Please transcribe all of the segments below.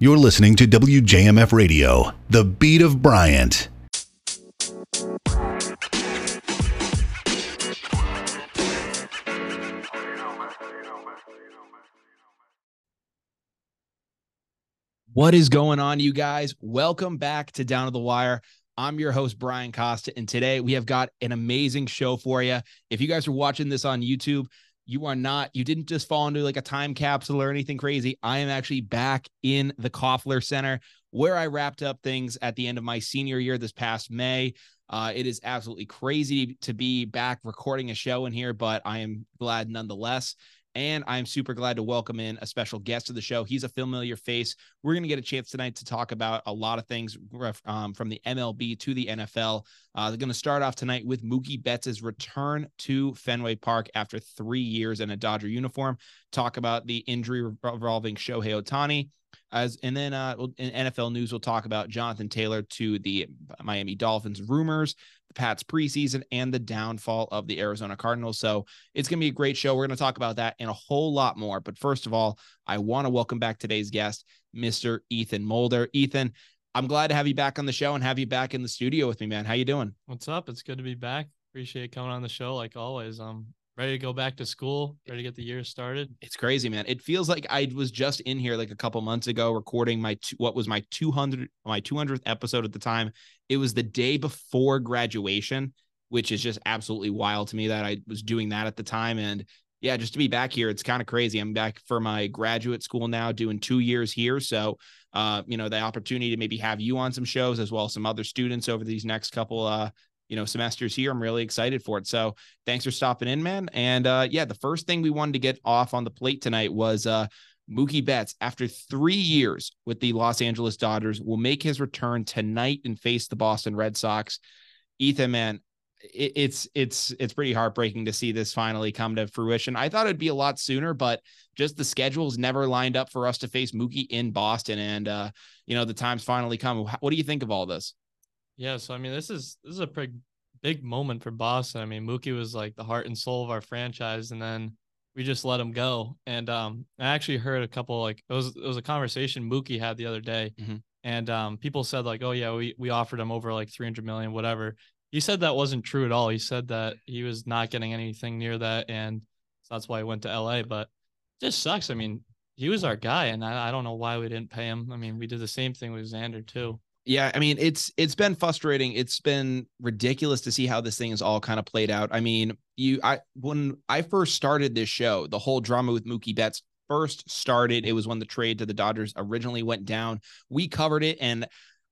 You're listening to WJMF Radio, the beat of Bryant. What is going on, you guys? Welcome back to Down to the Wire. I'm your host, Brian Costa, and today we have got an amazing show for you. If you guys are watching this on YouTube, you are not, you didn't just fall into like a time capsule or anything crazy. I am actually back in the Koffler Center where I wrapped up things at the end of my senior year this past May. Uh, it is absolutely crazy to be back recording a show in here, but I am glad nonetheless. And I'm super glad to welcome in a special guest to the show. He's a familiar face. We're going to get a chance tonight to talk about a lot of things um, from the MLB to the NFL. Uh, they're going to start off tonight with Mookie Betts' return to Fenway Park after three years in a Dodger uniform. Talk about the injury involving Shohei Ohtani. As and then uh, in NFL news, we'll talk about Jonathan Taylor to the Miami Dolphins rumors, the Pats preseason, and the downfall of the Arizona Cardinals. So it's going to be a great show. We're going to talk about that and a whole lot more. But first of all, I want to welcome back today's guest, Mr. Ethan Moulder. Ethan, I'm glad to have you back on the show and have you back in the studio with me, man. How you doing? What's up? It's good to be back. Appreciate coming on the show like always. Um, ready to go back to school, ready to get the year started. It's crazy, man. It feels like I was just in here like a couple months ago recording my what was my 200 my 200th episode at the time. It was the day before graduation, which is just absolutely wild to me that I was doing that at the time and yeah, just to be back here, it's kind of crazy. I'm back for my graduate school now, doing two years here. So, uh, you know, the opportunity to maybe have you on some shows as well as some other students over these next couple uh you know semesters here i'm really excited for it so thanks for stopping in man and uh yeah the first thing we wanted to get off on the plate tonight was uh Mookie Betts, after three years with the Los Angeles Dodgers, will make his return tonight and face the Boston Red Sox. Ethan, man, it, it's it's it's pretty heartbreaking to see this finally come to fruition. I thought it'd be a lot sooner, but just the schedules never lined up for us to face Mookie in Boston, and uh, you know the time's finally come. What do you think of all this? Yeah, so I mean, this is this is a pretty big moment for Boston. I mean, Mookie was like the heart and soul of our franchise, and then we just let him go. And um, I actually heard a couple like it was it was a conversation Mookie had the other day, mm-hmm. and um, people said like, oh yeah, we we offered him over like three hundred million, whatever. He said that wasn't true at all. He said that he was not getting anything near that, and so that's why he went to L.A. But just sucks. I mean, he was our guy, and I, I don't know why we didn't pay him. I mean, we did the same thing with Xander too yeah, I mean it's it's been frustrating. It's been ridiculous to see how this thing is all kind of played out. I mean, you I when I first started this show, the whole drama with Mookie Betts first started. It was when the trade to the Dodgers originally went down. We covered it and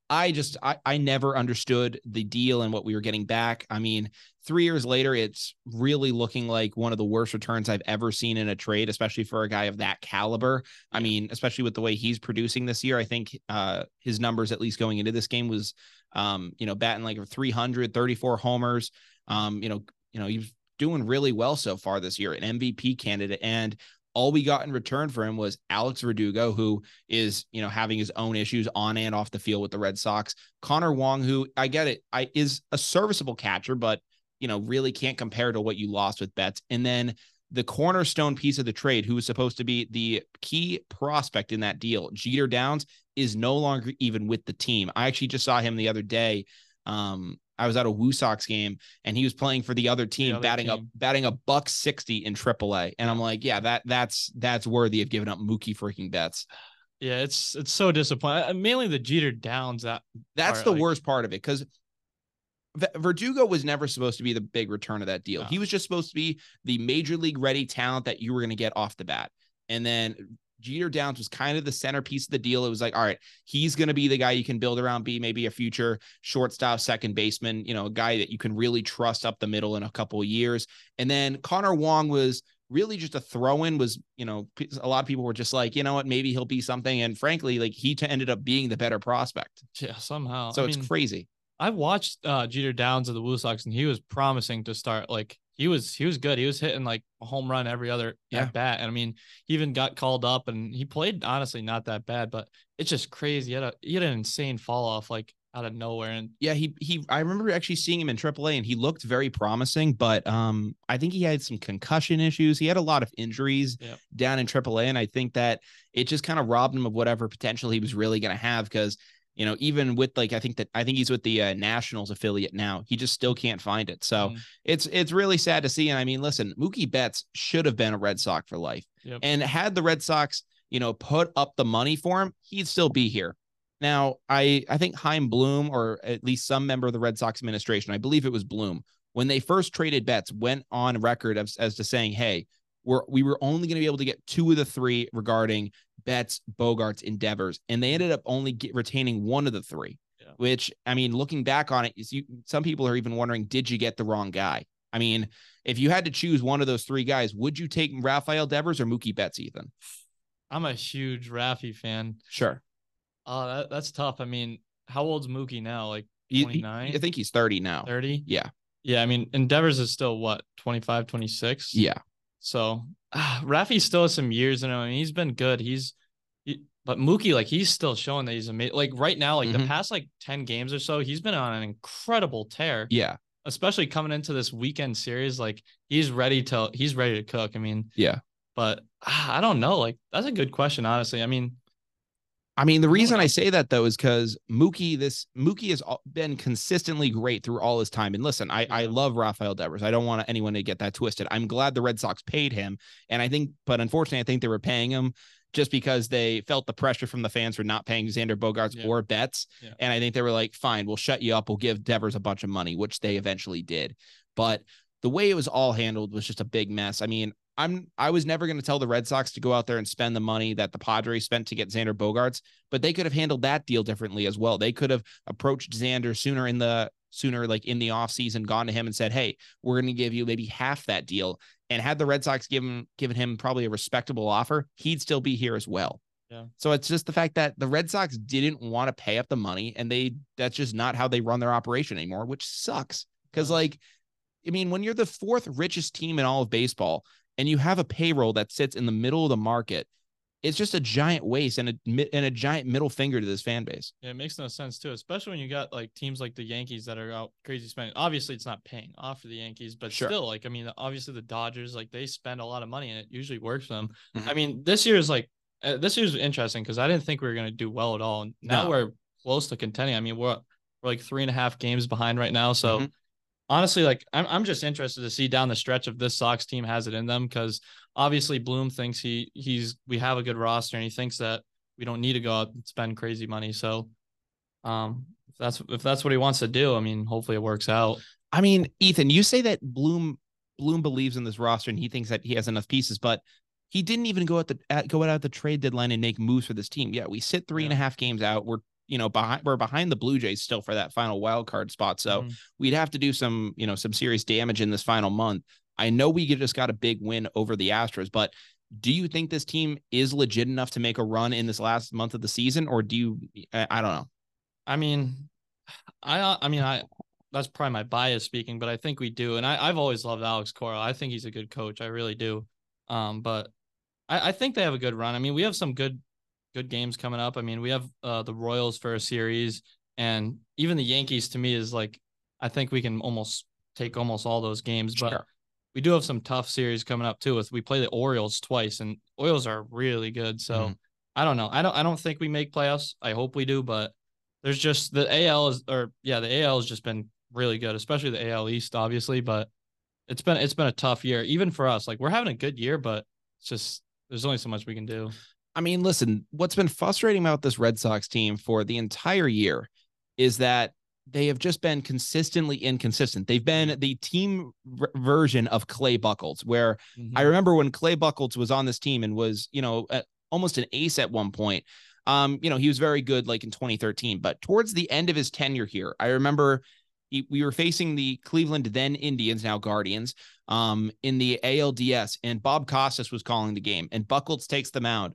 I just I, I never understood the deal and what we were getting back. I mean, three years later, it's really looking like one of the worst returns I've ever seen in a trade, especially for a guy of that caliber. I mean, especially with the way he's producing this year. I think uh, his numbers, at least going into this game, was um, you know, batting like 300, 34 homers. Um, you know, you know, he's doing really well so far this year, an MVP candidate. And all we got in return for him was Alex Verdugo, who is, you know, having his own issues on and off the field with the Red Sox. Connor Wong, who I get it, I is a serviceable catcher, but you know, really can't compare to what you lost with Betts. And then the cornerstone piece of the trade, who was supposed to be the key prospect in that deal, Jeter Downs, is no longer even with the team. I actually just saw him the other day um, I was at a Woo Sox game and he was playing for the other team, the other batting a batting a buck sixty in AAA, and I'm like, yeah, that that's that's worthy of giving up Mookie freaking Betts. Yeah, it's it's so disappointing. Mainly the Jeter Downs that that's the like... worst part of it because Verdugo was never supposed to be the big return of that deal. No. He was just supposed to be the major league ready talent that you were going to get off the bat. And then Jeter Downs was kind of the centerpiece of the deal. It was like, all right, he's going to be the guy you can build around, be maybe a future shortstop, second baseman, you know, a guy that you can really trust up the middle in a couple of years. And then Connor Wong was really just a throw in was, you know, a lot of people were just like, you know what, maybe he'll be something. And frankly, like he t- ended up being the better prospect. Yeah, somehow. So I it's mean, crazy. I've watched uh, Jeter Downs of the Woo Sox and he was promising to start like he was he was good. He was hitting like a home run every other yeah. at bat. And I mean, he even got called up and he played honestly not that bad, but it's just crazy. He had a he had an insane fall off. Like out of nowhere. And yeah, he he I remember actually seeing him in AAA and he looked very promising, but um I think he had some concussion issues. He had a lot of injuries Yep. down in AAA and I think that it just kind of robbed him of whatever potential he was really going to have because you know, even with like I think that I think he's with the uh, Nationals affiliate now. He just still can't find it. So Mhm. it's it's really sad to see. And I mean, listen, Mookie Betts should have been a Red Sox for life. Yep. And had the Red Sox, you know, put up the money for him, he'd still be here. Now, I I think Chaim Bloom, or at least some member of the Red Sox administration, I believe it was Bloom, when they first traded Betts, went on record as, as to saying, "Hey, we're we were only going to be able to get two of the three regarding Betts, Bogaerts, endeavors, and they ended up only get, retaining one of the three. Yeah. Which I mean, looking back on it, you some people are even wondering, did you get the wrong guy? I mean, if you had to choose one of those three guys, would you take Rafael Devers or Mookie Betts, Ethan? I'm a huge Rafi fan. Sure. Oh, that, that's tough. I mean, how old's Mookie now? Like He- he- 29? I think he's 30 now. 30? Yeah. Yeah. I mean, and Devers is still what, 25, 26? Yeah. So ah, Rafi still has some years in him. I mean, he's been good. He's, he, but Mookie, like, he's still showing that he's amazing. Like, right now, like, the Mhm. past like 10 games or so, he's been on an incredible tear, Yeah. especially coming into this weekend series. Like, he's ready to, he's ready to cook. I mean, Yeah. but ah, I don't know. Like, that's a good question, honestly. I mean, I mean, the reason I say that though is because Mookie, this Mookie has been consistently great through all his time. And listen, I, I love Rafael Devers. I don't want anyone to get that twisted. I'm glad the Red Sox paid him, and I think, but unfortunately, I think they were paying him just because they felt the pressure from the fans for not paying Xander Bogaerts Yeah. or Betts. Yeah. And I think they were like, fine, we'll shut you up. We'll give Devers a bunch of money, which they eventually did. But the way it was all handled was just a big mess. I mean, I'm I was never going to tell the Red Sox to go out there and spend the money that the Padres spent to get Xander Bogaerts, but they could have handled that deal differently as well. They could have approached Xander sooner in the sooner like in the offseason, gone to him and said, Hey, we're going to give you maybe half that deal. And had the Red Sox given given him probably a respectable offer, he'd still be here as well. Yeah. So it's just the fact that the Red Sox didn't want to pay up the money and they that's just not how they run their operation anymore, which sucks. Because Yeah. like, I mean, when you're the fourth richest team in all of baseball and you have a payroll that sits in the middle of the market, it's just a giant waste and a and a giant middle finger to this fan base. Yeah, it makes no sense too, especially when you got like teams like the Yankees that are out crazy spending. Obviously, it's not paying off for the Yankees, but Sure. still, like I mean, obviously the Dodgers like they spend a lot of money and it usually works for them. Mhm. I mean, this year is like uh, this year's interesting because I didn't think we were gonna do well at all, and now No. we're close to contending. I mean, we're we're like three and a half games behind right now, so. Mhm. Honestly, like I'm, I'm just interested to see down the stretch if this Sox team has it in them because obviously Bloom thinks he he's we have a good roster and he thinks that we don't need to go out and spend crazy money. So, um, if that's if that's what he wants to do, I mean, hopefully it works out. I mean, Ethan, you say that Bloom Bloom believes in this roster and he thinks that he has enough pieces, but he didn't even go at the at, go out at the trade deadline and make moves for this team. Yeah, we sit three and a half games out. We're you know behind we're behind the Blue Jays still for that final wild card spot. So Mhm. we'd have to do some you know some serious damage in this final month. I know we just got a big win over the Astros, but do you think this team is legit enough to make a run in this last month of the season, or do you? I, I don't know. I mean, I uh, I mean I that's probably my bias speaking, but I think we do, and I I've always loved Alex Cora. I think he's a good coach. I really do. Um, but I I think they have a good run. I mean, we have some good good games coming up. I mean, we have uh the Royals for a series, and even the Yankees to me is like I think we can almost take almost all those games, but. Sure. We do have some tough series coming up too. With we play the Orioles twice, and Orioles are really good. So Mhm. I don't know. I don't. I don't think we make playoffs. I hope we do, but there's just the AL is or yeah, the AL has just been really good, especially the AL East, obviously. But it's been it's been a tough year, even for us. Like we're having a good year, but it's just there's only so much we can do. I mean, listen, what's been frustrating about this Red Sox team for the entire year is that they have just been consistently inconsistent. They've been the team v- version of Clay Buchholz, where I remember when Clay Buchholz was on this team and was, you know, at, almost an ace at one point. Um, you know, he was very good like in 2013, but towards the end of his tenure here, I remember he, we were facing the Cleveland then Indians, now Guardians, um, in the ALDS, and Bob Costas was calling the game, and Buchholz takes the mound,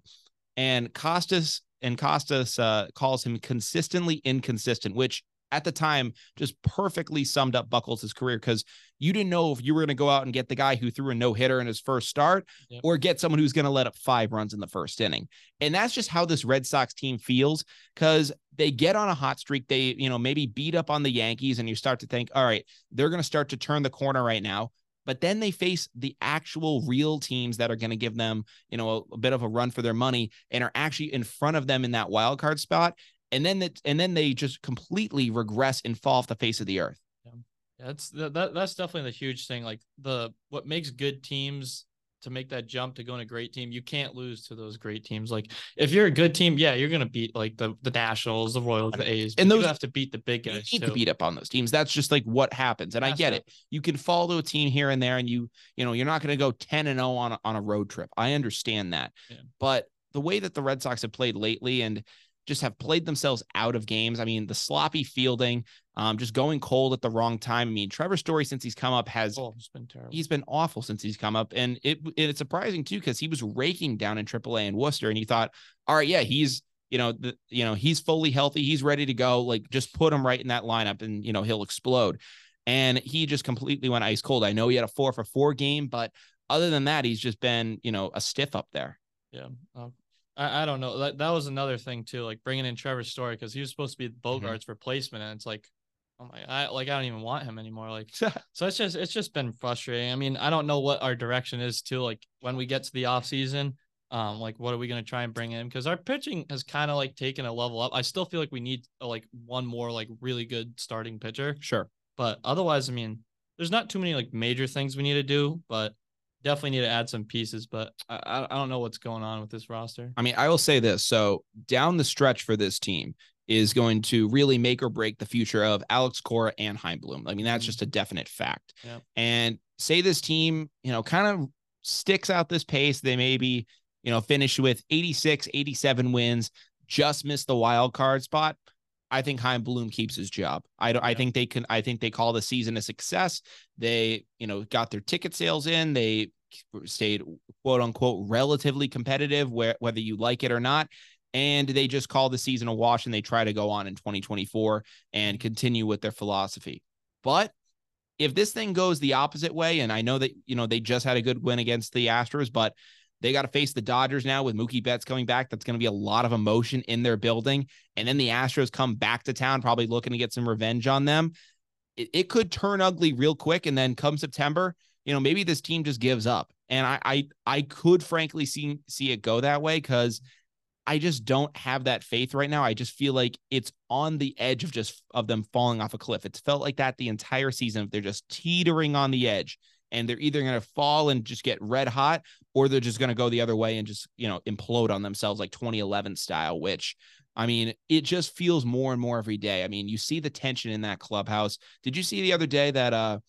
and Costas and Costas uh, calls him consistently inconsistent, which at the time just perfectly summed up Buchholz' career because you didn't know if you were going to go out and get the guy who threw a no hitter in his first start yep. or get someone who's going to let up five runs in the first inning. And that's just how this Red Sox team feels because they get on a hot streak. They, you know, maybe beat up on the Yankees and you start to think, all right, they're going to start to turn the corner right now but then they face the actual real teams that are going to give them, you know, a, a, bit of a run for their money and are actually in front of them in that wild card spot and then that and then they just completely regress and fall off the face of the earth. Yeah, that's that, that's definitely the huge thing. Like the what makes good teams to make that jump to go in a great team, you can't lose to those great teams. Like if you're a good team, yeah, you're gonna beat like the the Nationals, the Royals, the A's, and those have to beat the big guys. You need too. to beat up on those teams. That's just like what happens. And that's I get it. You can follow a team here and there, and you you know you're not gonna go ten and zero on a, on a road trip. I understand that, yeah. but the way that the Red Sox have played lately, and just have played themselves out of games. I mean, the sloppy fielding, um, just going cold at the wrong time. I mean, Trevor Story since he's come up has oh, been terrible. He's been awful since he's come up, and it it's surprising too because he was raking down in AAA in Worcester, and you thought, all right, yeah, he's you know the you know he's fully healthy, he's ready to go. Like just put him right in that lineup, and you know he'll explode. And he just completely went ice cold. I know he had a four for four game, but other than that, he's just been you know a stiff up there. Yeah, uh, I, I don't know. That that was another thing too, like bringing in Trevor Story because he was supposed to be mm-hmm. Mm-hmm. replacement, and it's like, oh my, I like I don't even want him anymore. Like, so it's just it's just been frustrating. I mean, I don't know what our direction is too. Like when we get to the off season, um, like what are we gonna try and bring in? Because our pitching has kind of like taken a level up. I still feel like we need uh, like one more like really good starting pitcher. Sure, but otherwise, I mean, there's not too many like major things we need to do, but definitely need to add some pieces, but I, I don't know what's going on with this roster. I mean, I will say this. So down the stretch for this team is going to really make or break the future of Alex Cora and Chaim Bloom. I mean, that's mm-hmm. just a definite fact. And say this team, you know, kind of sticks out this pace. They maybe, you know, finish with 86, 87 wins, just miss the wild card spot. I think Chaim Bloom keeps his job. I. I think they can. I think they call the season a success. They, you know, got their ticket sales in. They stayed quote unquote relatively competitive, where whether you like it or not. And they just call the season a wash, and they try to go on in 2024 and continue with their philosophy. But if this thing goes the opposite way, and I know that you know they just had a good win against the Astros, but they got to face the Dodgers now with Mookie Betts coming back. That's going to be a lot of emotion in their building. And then the Astros come back to town, probably looking to get some revenge on them. It, it could turn ugly real quick. And then come September, you know, maybe this team just gives up. And I I, I could frankly see see it go that way because I just don't have that faith right now. I just feel like it's on the edge of just of them falling off a cliff. It's felt like that the entire season. They're just teetering on the edge and they're either going to fall and just get red hot or they're just going to go the other way and just, you know, implode on themselves like 2011 style, which I mean, it just feels more and more every day. I mean, you see the tension in that clubhouse. Did you see the other day that uh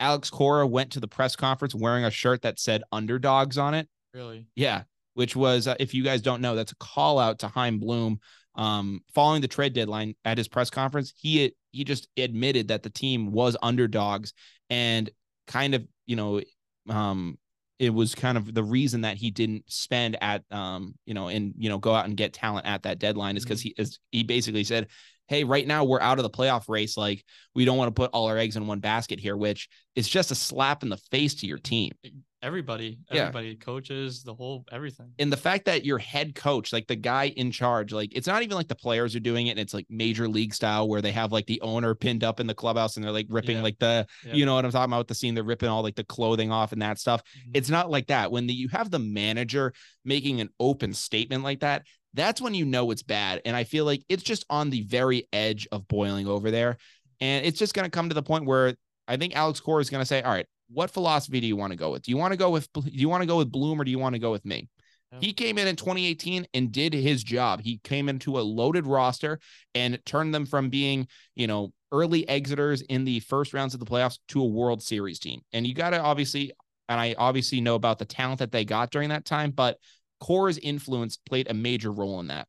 Alex Cora went to the press conference wearing a shirt that said underdogs on it? Really? Yeah, which was uh, if you guys don't know, that's a call out to Chaim Bloom um, following the trade deadline at his press conference, he he just admitted that the team was underdogs and kind of you know, um, it was kind of the reason that he didn't spend at um, you know, and you know, go out and get talent at that deadline is because mm-hmm. he is he basically said, Hey, right now we're out of the playoff race. Like we don't want to put all our eggs in one basket here, which is just a slap in the face to your team everybody everybody yeah. coaches the whole everything and the fact that your head coach like the guy in charge like it's not even like the players are doing it and it's like major league style where they have like the owner pinned up in the clubhouse and they're like ripping yeah. like the yeah. you know what i'm talking about with the scene they're ripping all like the clothing off and that stuff mm-hmm. it's not like that when the, you have the manager making an open statement like that that's when you know it's bad and i feel like it's just on the very edge of boiling over there and it's just going to come to the point where I think Alex Cora is going to say, all right, what philosophy do you want to go with? Do you want to go with do you want to go with Bloom or do you want to go with me? Yeah. He came in in 2018 and did his job. He came into a loaded roster and turned them from being, you know, early exiters in the first rounds of the playoffs to a World Series team. And you got to obviously, and I obviously know about the talent that they got during that time, but Cora's influence played a major role in that.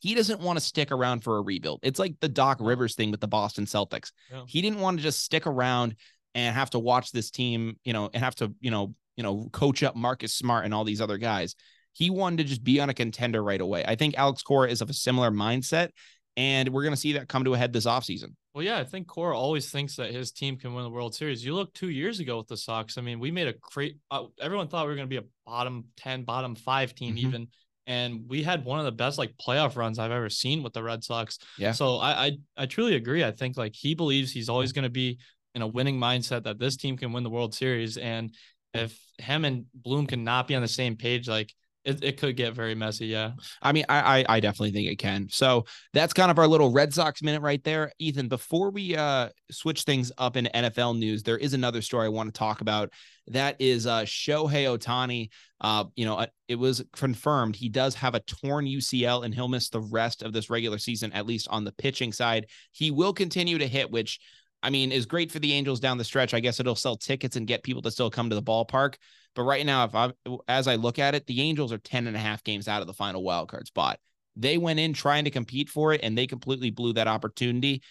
He doesn't want to stick around for a rebuild. It's like the Doc Rivers thing with the Boston Celtics. Yeah. He didn't want to just stick around and have to watch this team, you know, and have to, you know, you know, coach up Marcus Smart and all these other guys. He wanted to just be on a contender right away. I think Alex Cora is of a similar mindset. And we're going to see that come to a head this offseason. Well, yeah, I think Cora always thinks that his team can win the World Series. You look two years ago with the Sox. I mean, we made a great. Uh, everyone thought we were going to be a bottom ten, bottom five team, Mhm. even, and we had one of the best like playoff runs I've ever seen with the Red Sox. Yeah. So I I, I truly agree. I think like he believes he's always going to be in a winning mindset that this team can win the World Series, and if him and Bloom cannot be on the same page, like it, it could get very messy. Yeah. I mean, I, I I definitely think it can. So that's kind of our little Red Sox minute right there. Ethan, before we uh switch things up in NFL news, there is another story I want to talk about. That is uh Shohei Ohtani. Uh, you know, uh, it was confirmed he does have a torn UCL and he'll miss the rest of this regular season, at least on the pitching side. He will continue to hit, which I mean is great for the Angels down the stretch. I guess it'll sell tickets and get people to still come to the ballpark. But right now, if I as I look at it, the Angels are 10 and a half games out of the final wild card spot. They went in trying to compete for it and they completely blew that opportunity.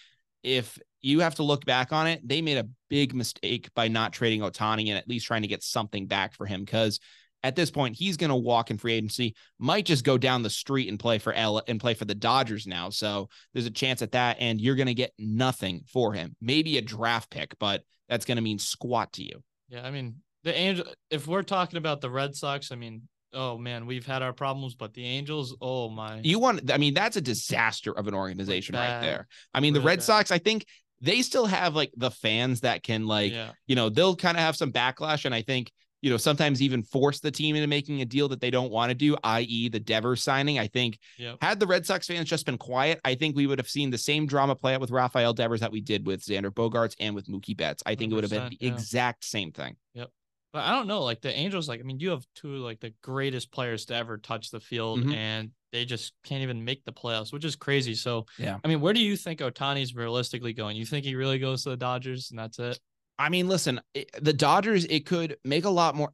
If you have to look back on it, they made a big mistake by not trading Ohtani and at least trying to get something back for him because at this point he's going to walk in free agency, might just go down the street and play for L and play for the Dodgers now. So there's a chance at that and you're going to get nothing for him. Maybe a draft pick, but that's going to mean squat to you. Yeah, I mean the Angel. If we're talking about the Red Sox, I mean, oh man, we've had our problems, but the Angels, oh my, You want, I mean, that's a disaster of an organization right there. I mean, the Red bad. Sox, I think they still have like the fans that can, like, yeah, you know, they'll kind of have some backlash. And I think, you know, sometimes even force the team into making a deal that they don't want to do, i.e., the Devers signing. I think Yep. had the Red Sox fans just been quiet, I think we would have seen the same drama play out with Rafael Devers that we did with Xander Bogaerts and with Mookie Betts. I think it would have been the yeah. exact same thing. Yep. But I don't know. Like the Angels, like I mean, you have two like the greatest players to ever touch the field, Mhm. and they just can't even make the playoffs, which is crazy. So Yeah. I mean, where do you think Ohtani's realistically going? You think he really goes to the Dodgers and that's it? I mean, listen, it- the Dodgers, it could make a lot more.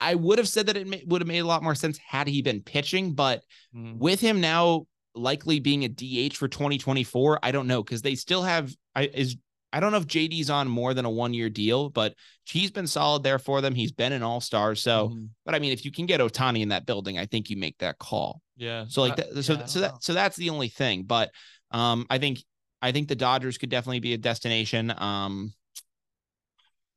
I would have said that it ma- would have made a lot more sense had he been pitching, but Mm, with him now likely being a DH for 2024, I don't know because they still have. I is I don't know if JD's on more than a one year deal, but he's been solid there for them. He's been an all star. So, mhm. but I mean, if you can get Ohtani in that building, I think you make that call. yeah. So like that, so yeah, so don't know. that so that's the only thing. But um, I think I think the Dodgers could definitely be a destination. Um,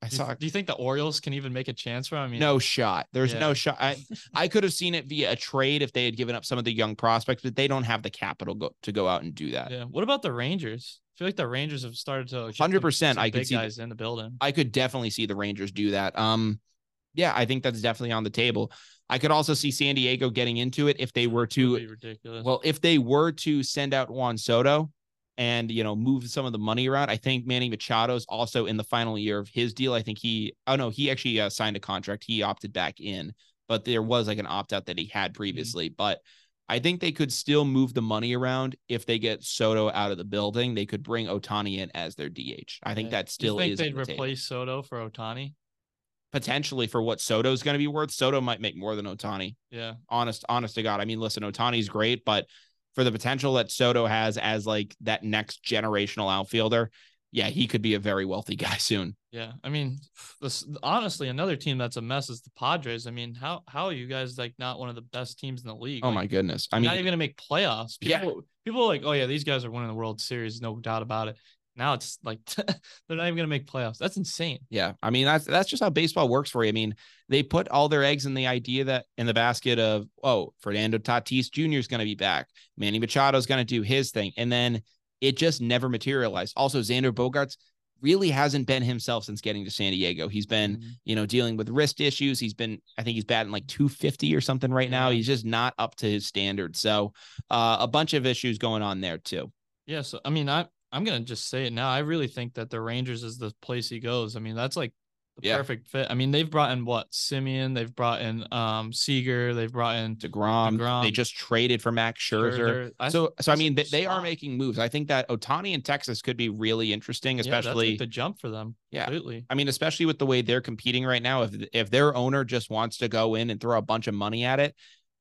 I Do you, saw do you think the Orioles can even make a chance for him? I mean, no shot. There's Yeah. no shot. I, I could have seen it via a trade if they had given up some of the young prospects, but they don't have the capital go, to go out and do that. Yeah. What about the Rangers? I feel like the Rangers have started to 100%, I could see the- guys in the building. I could definitely see the Rangers do that. Um, yeah, I think that's definitely on the table. I could also see San Diego getting into it if they were to, be ridiculous. well, if they were to send out Juan Soto and you know move some of the money around. I think Manny Machado's also in the final year of his deal. I think he, oh no, he actually uh, signed a contract. He opted back in, but there was like an opt out that he had previously. But I think they could still move the money around if they get Soto out of the building. They could bring Ohtani in as their DH. I think that still you think is they'd the table. replace Soto for Ohtani? potentially for what Soto's going to be worth. Soto might make more than Ohtani. Yeah. Honest, honest to God. I mean, listen, Ohtani's great, but for the potential that Soto has as like that next generational outfielder, yeah, he could be a very wealthy guy soon. Yeah, I mean, this honestly, another team that's a mess is the Padres. I mean, how how are you guys like not one of the best teams in the league? Oh Like, my goodness. I mean, not even gonna make playoffs. Yeah. People, people are like, oh yeah, these guys are winning the World Series, no doubt about it. Now it's like they're not even gonna make playoffs. That's insane. Yeah, I mean that's that's just how baseball works for you. I mean, they put all their eggs in the idea that in the basket of oh, Fernando Tatis Jr. is going to be back, Manny Machado is going to do his thing, and then it just never materialized. Also, Xander Bogaerts really hasn't been himself since getting to San Diego. He's been Mhm. you know dealing with wrist issues. He's been I think he's batting like 250 or something right now. He's just not up to his standards. So uh, a bunch of issues going on there too. Yeah, so I mean, I I'm gonna just say it now. I really think that the Rangers is the place he goes. I mean, that's like the Yeah. perfect fit. I mean, they've brought in what Semien, they've brought in um Seager, they've brought in Degrom, DeGrom. they just traded for Max Scherzer. Scherzer. I- So, so I mean, they, they are making moves. I think that Ohtani in Texas could be really interesting, Yeah, that's, like, especially. the jump for them. Yeah. Completely. I mean, especially with the way they're competing right now. If if their owner just wants to go in and throw a bunch of money at it,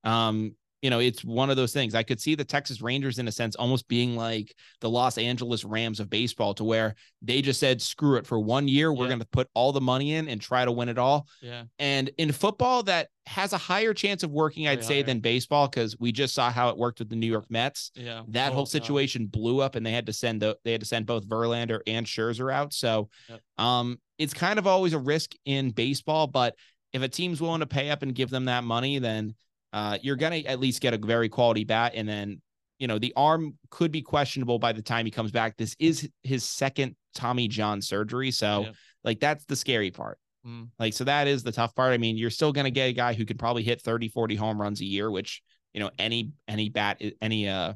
um, you know, it's one of those things. I could see the Texas Rangers in a sense almost being like the Los Angeles Rams of baseball to where they just said, screw it for one year. We're Yeah. going to put all the money in and try to win it all. Yeah. And in football, that has a higher chance of working, I'd Way say, higher. than baseball because we just saw how it worked with the New York Mets. Yeah. That Oh, whole God. situation blew up, and they had to send the, they had to send both Verlander and Scherzer out. So, Yep. um, it's kind of always a risk in baseball, but if a team's willing to pay up and give them that money, then uh, you're gonna at least get a very quality bat, and then you know the arm could be questionable by the time he comes back. This is his second Tommy John surgery, so Yep. like that's the scary part. Mm. Like, so that is the tough part. I mean, you're still going to get a guy who can probably hit 30, 40 home runs a year, which, you know, any, any bat, any, uh,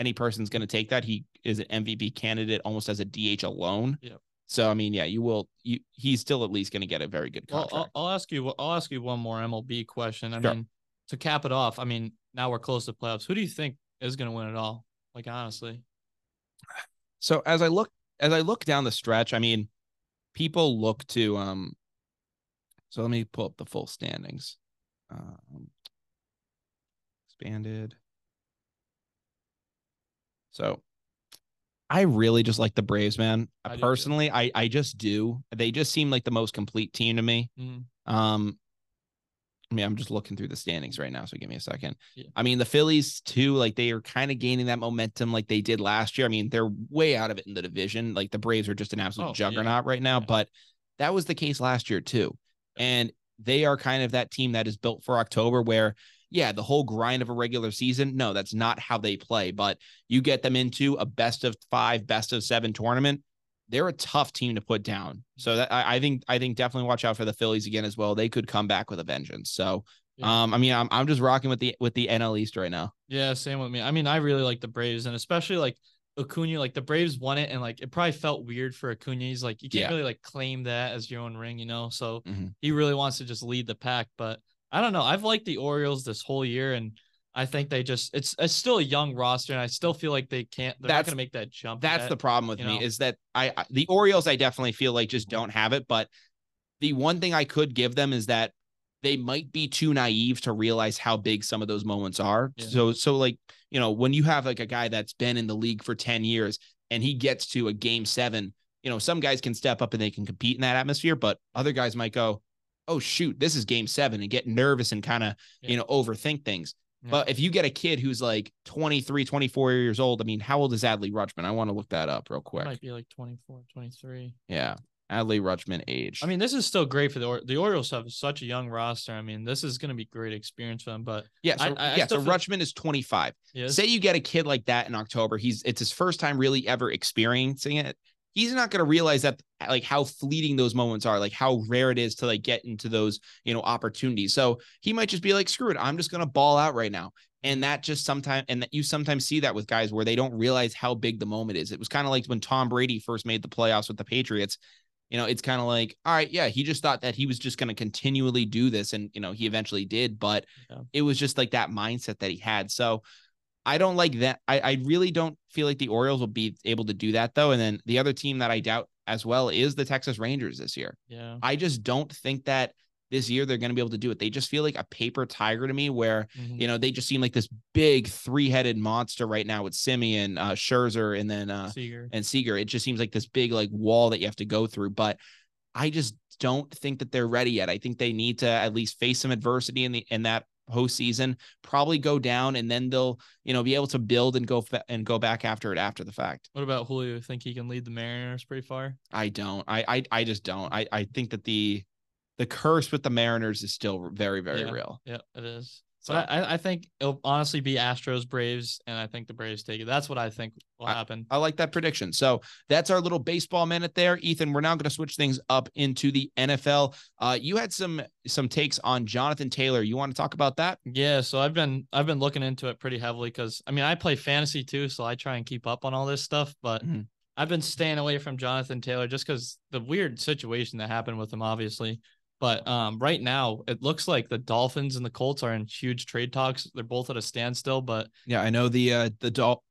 any person's going to take that. He is an MVP candidate almost as a DH alone. Yep. So, I mean, yeah, you will, you, he's still at least going to get a very good Well. I'll, I'll ask you. I'll ask you one more MLB question. I Sure. mean, to cap it off. I mean, now we're close to playoffs. Who do you think is going to win it all? Like honestly, so as I look, as I look down the stretch, I mean, people look to, um, so let me pull up the full standings. Um, expanded. So I really just like the Braves, man. I too. Personally, I I just do. They just seem like the most complete team to me. Mm. Um, I mean, I'm just looking through the standings right now, so give me a second. Yeah. I mean, the Phillies too, like they are kind of gaining that momentum like they did last year. I mean, they're way out of it in the division. Like the Braves are just an absolute Oh, yeah. juggernaut right now, Yeah. but that was the case last year too. And they are kind of that team that is built for October where yeah, the whole grind of a regular season, no, that's not how they play, but you get them into a best of 5, best of 7 tournament, they're a tough team to put down. So that I, I think I think definitely watch out for the Phillies again as well. They could come back with a vengeance. So Yeah. um I mean I'm I'm just rocking with the with the NL East right now. Yeah, same with me. I mean, I really like the Braves, and especially like Acuna. Like the Braves won it, and like it probably felt weird for Acuna. He's like, you can't Yeah. really like claim that as your own ring, you know. So Mhm. he really wants to just lead the pack. But I don't know. I've liked the Orioles this whole year, and I think they just it's it's still a young roster, and I still feel like they can't. They're not That's- gonna make that jump. That's the problem with me know? is that I, I the Orioles I definitely feel like just don't have it, but the one thing I could give them is that they might be too naive to realize how big some of those moments are. Yeah. So so like, you know, when you have like a guy that's been in the league for 10 years and he gets to a game 7, you know, some guys can step up and they can compete in that atmosphere, but other guys might go, "Oh shoot, this is game 7" and get nervous and kind of, Yeah. you know, overthink things. Yeah. But if you get a kid who's like 23, 24 years old, I mean, how old is Adley Rutschman? I want to look that up real quick. might be like 24, 23. Yeah. Adley Rutschman age. I mean, this is still great for the or- the Orioles have such a young roster. I mean, this is going to be great experience for them. But yeah, so, I- I- yeah, so feel- Rutschman is 25. yeah, Say you get a kid like that in October, he's it's his first time really ever experiencing it. He's not going to realize that like how fleeting those moments are, like how rare it is to like get into those, you know, opportunities. So he might just be like, screw it, I'm just going to ball out right now. And that just sometimes, and that you sometimes see that with guys where they don't realize how big the moment is. It was kind of like when Tom Brady first made the playoffs with the Patriots. You know, it's kind of like, all right, yeah, he just thought that he was just going to continually do this. And, you know, he eventually did, but Yeah. it was just like that mindset that he had. So I don't like that. I, I really don't feel like the Orioles will be able to do that, though. And then the other team that I doubt as well is the Texas Rangers this year. yeah. I just don't think that this year they're going to be able to do it. They just feel like a paper tiger to me, where Mhm. you know they just seem like this big three-headed monster right now with Semien, uh, Scherzer, and then uh, Seager. and Seager. It just seems like this big like wall that you have to go through. But I just don't think that they're ready yet. I think they need to at least face some adversity in the in that postseason, probably go down, and then they'll you know be able to build and go fa- and go back after it after the fact. What about Julio? Think he can lead the Mariners pretty far? I don't. I I, I just don't. I I think that the the curse with the Mariners is still very very Yeah. real. Yeah, it is. So But I, I think it'll honestly be Astros Braves, and I think the Braves take it. That's what I think will happen. I like that prediction. So that's our little baseball minute there, Ethan. We're now going to switch things up into the NFL. Uh, you had some some takes on Jonathan Taylor. You want to talk about that? Yeah, so I've been I've been looking into it pretty heavily because I mean I play fantasy too, so I try and keep up on all this stuff. But Mhm. I've been staying away from Jonathan Taylor just because the weird situation that happened with him, obviously. But um, right now it looks like the Dolphins and the Colts are in huge trade talks. They're both at a standstill, but Yeah, I know the uh, the Dol-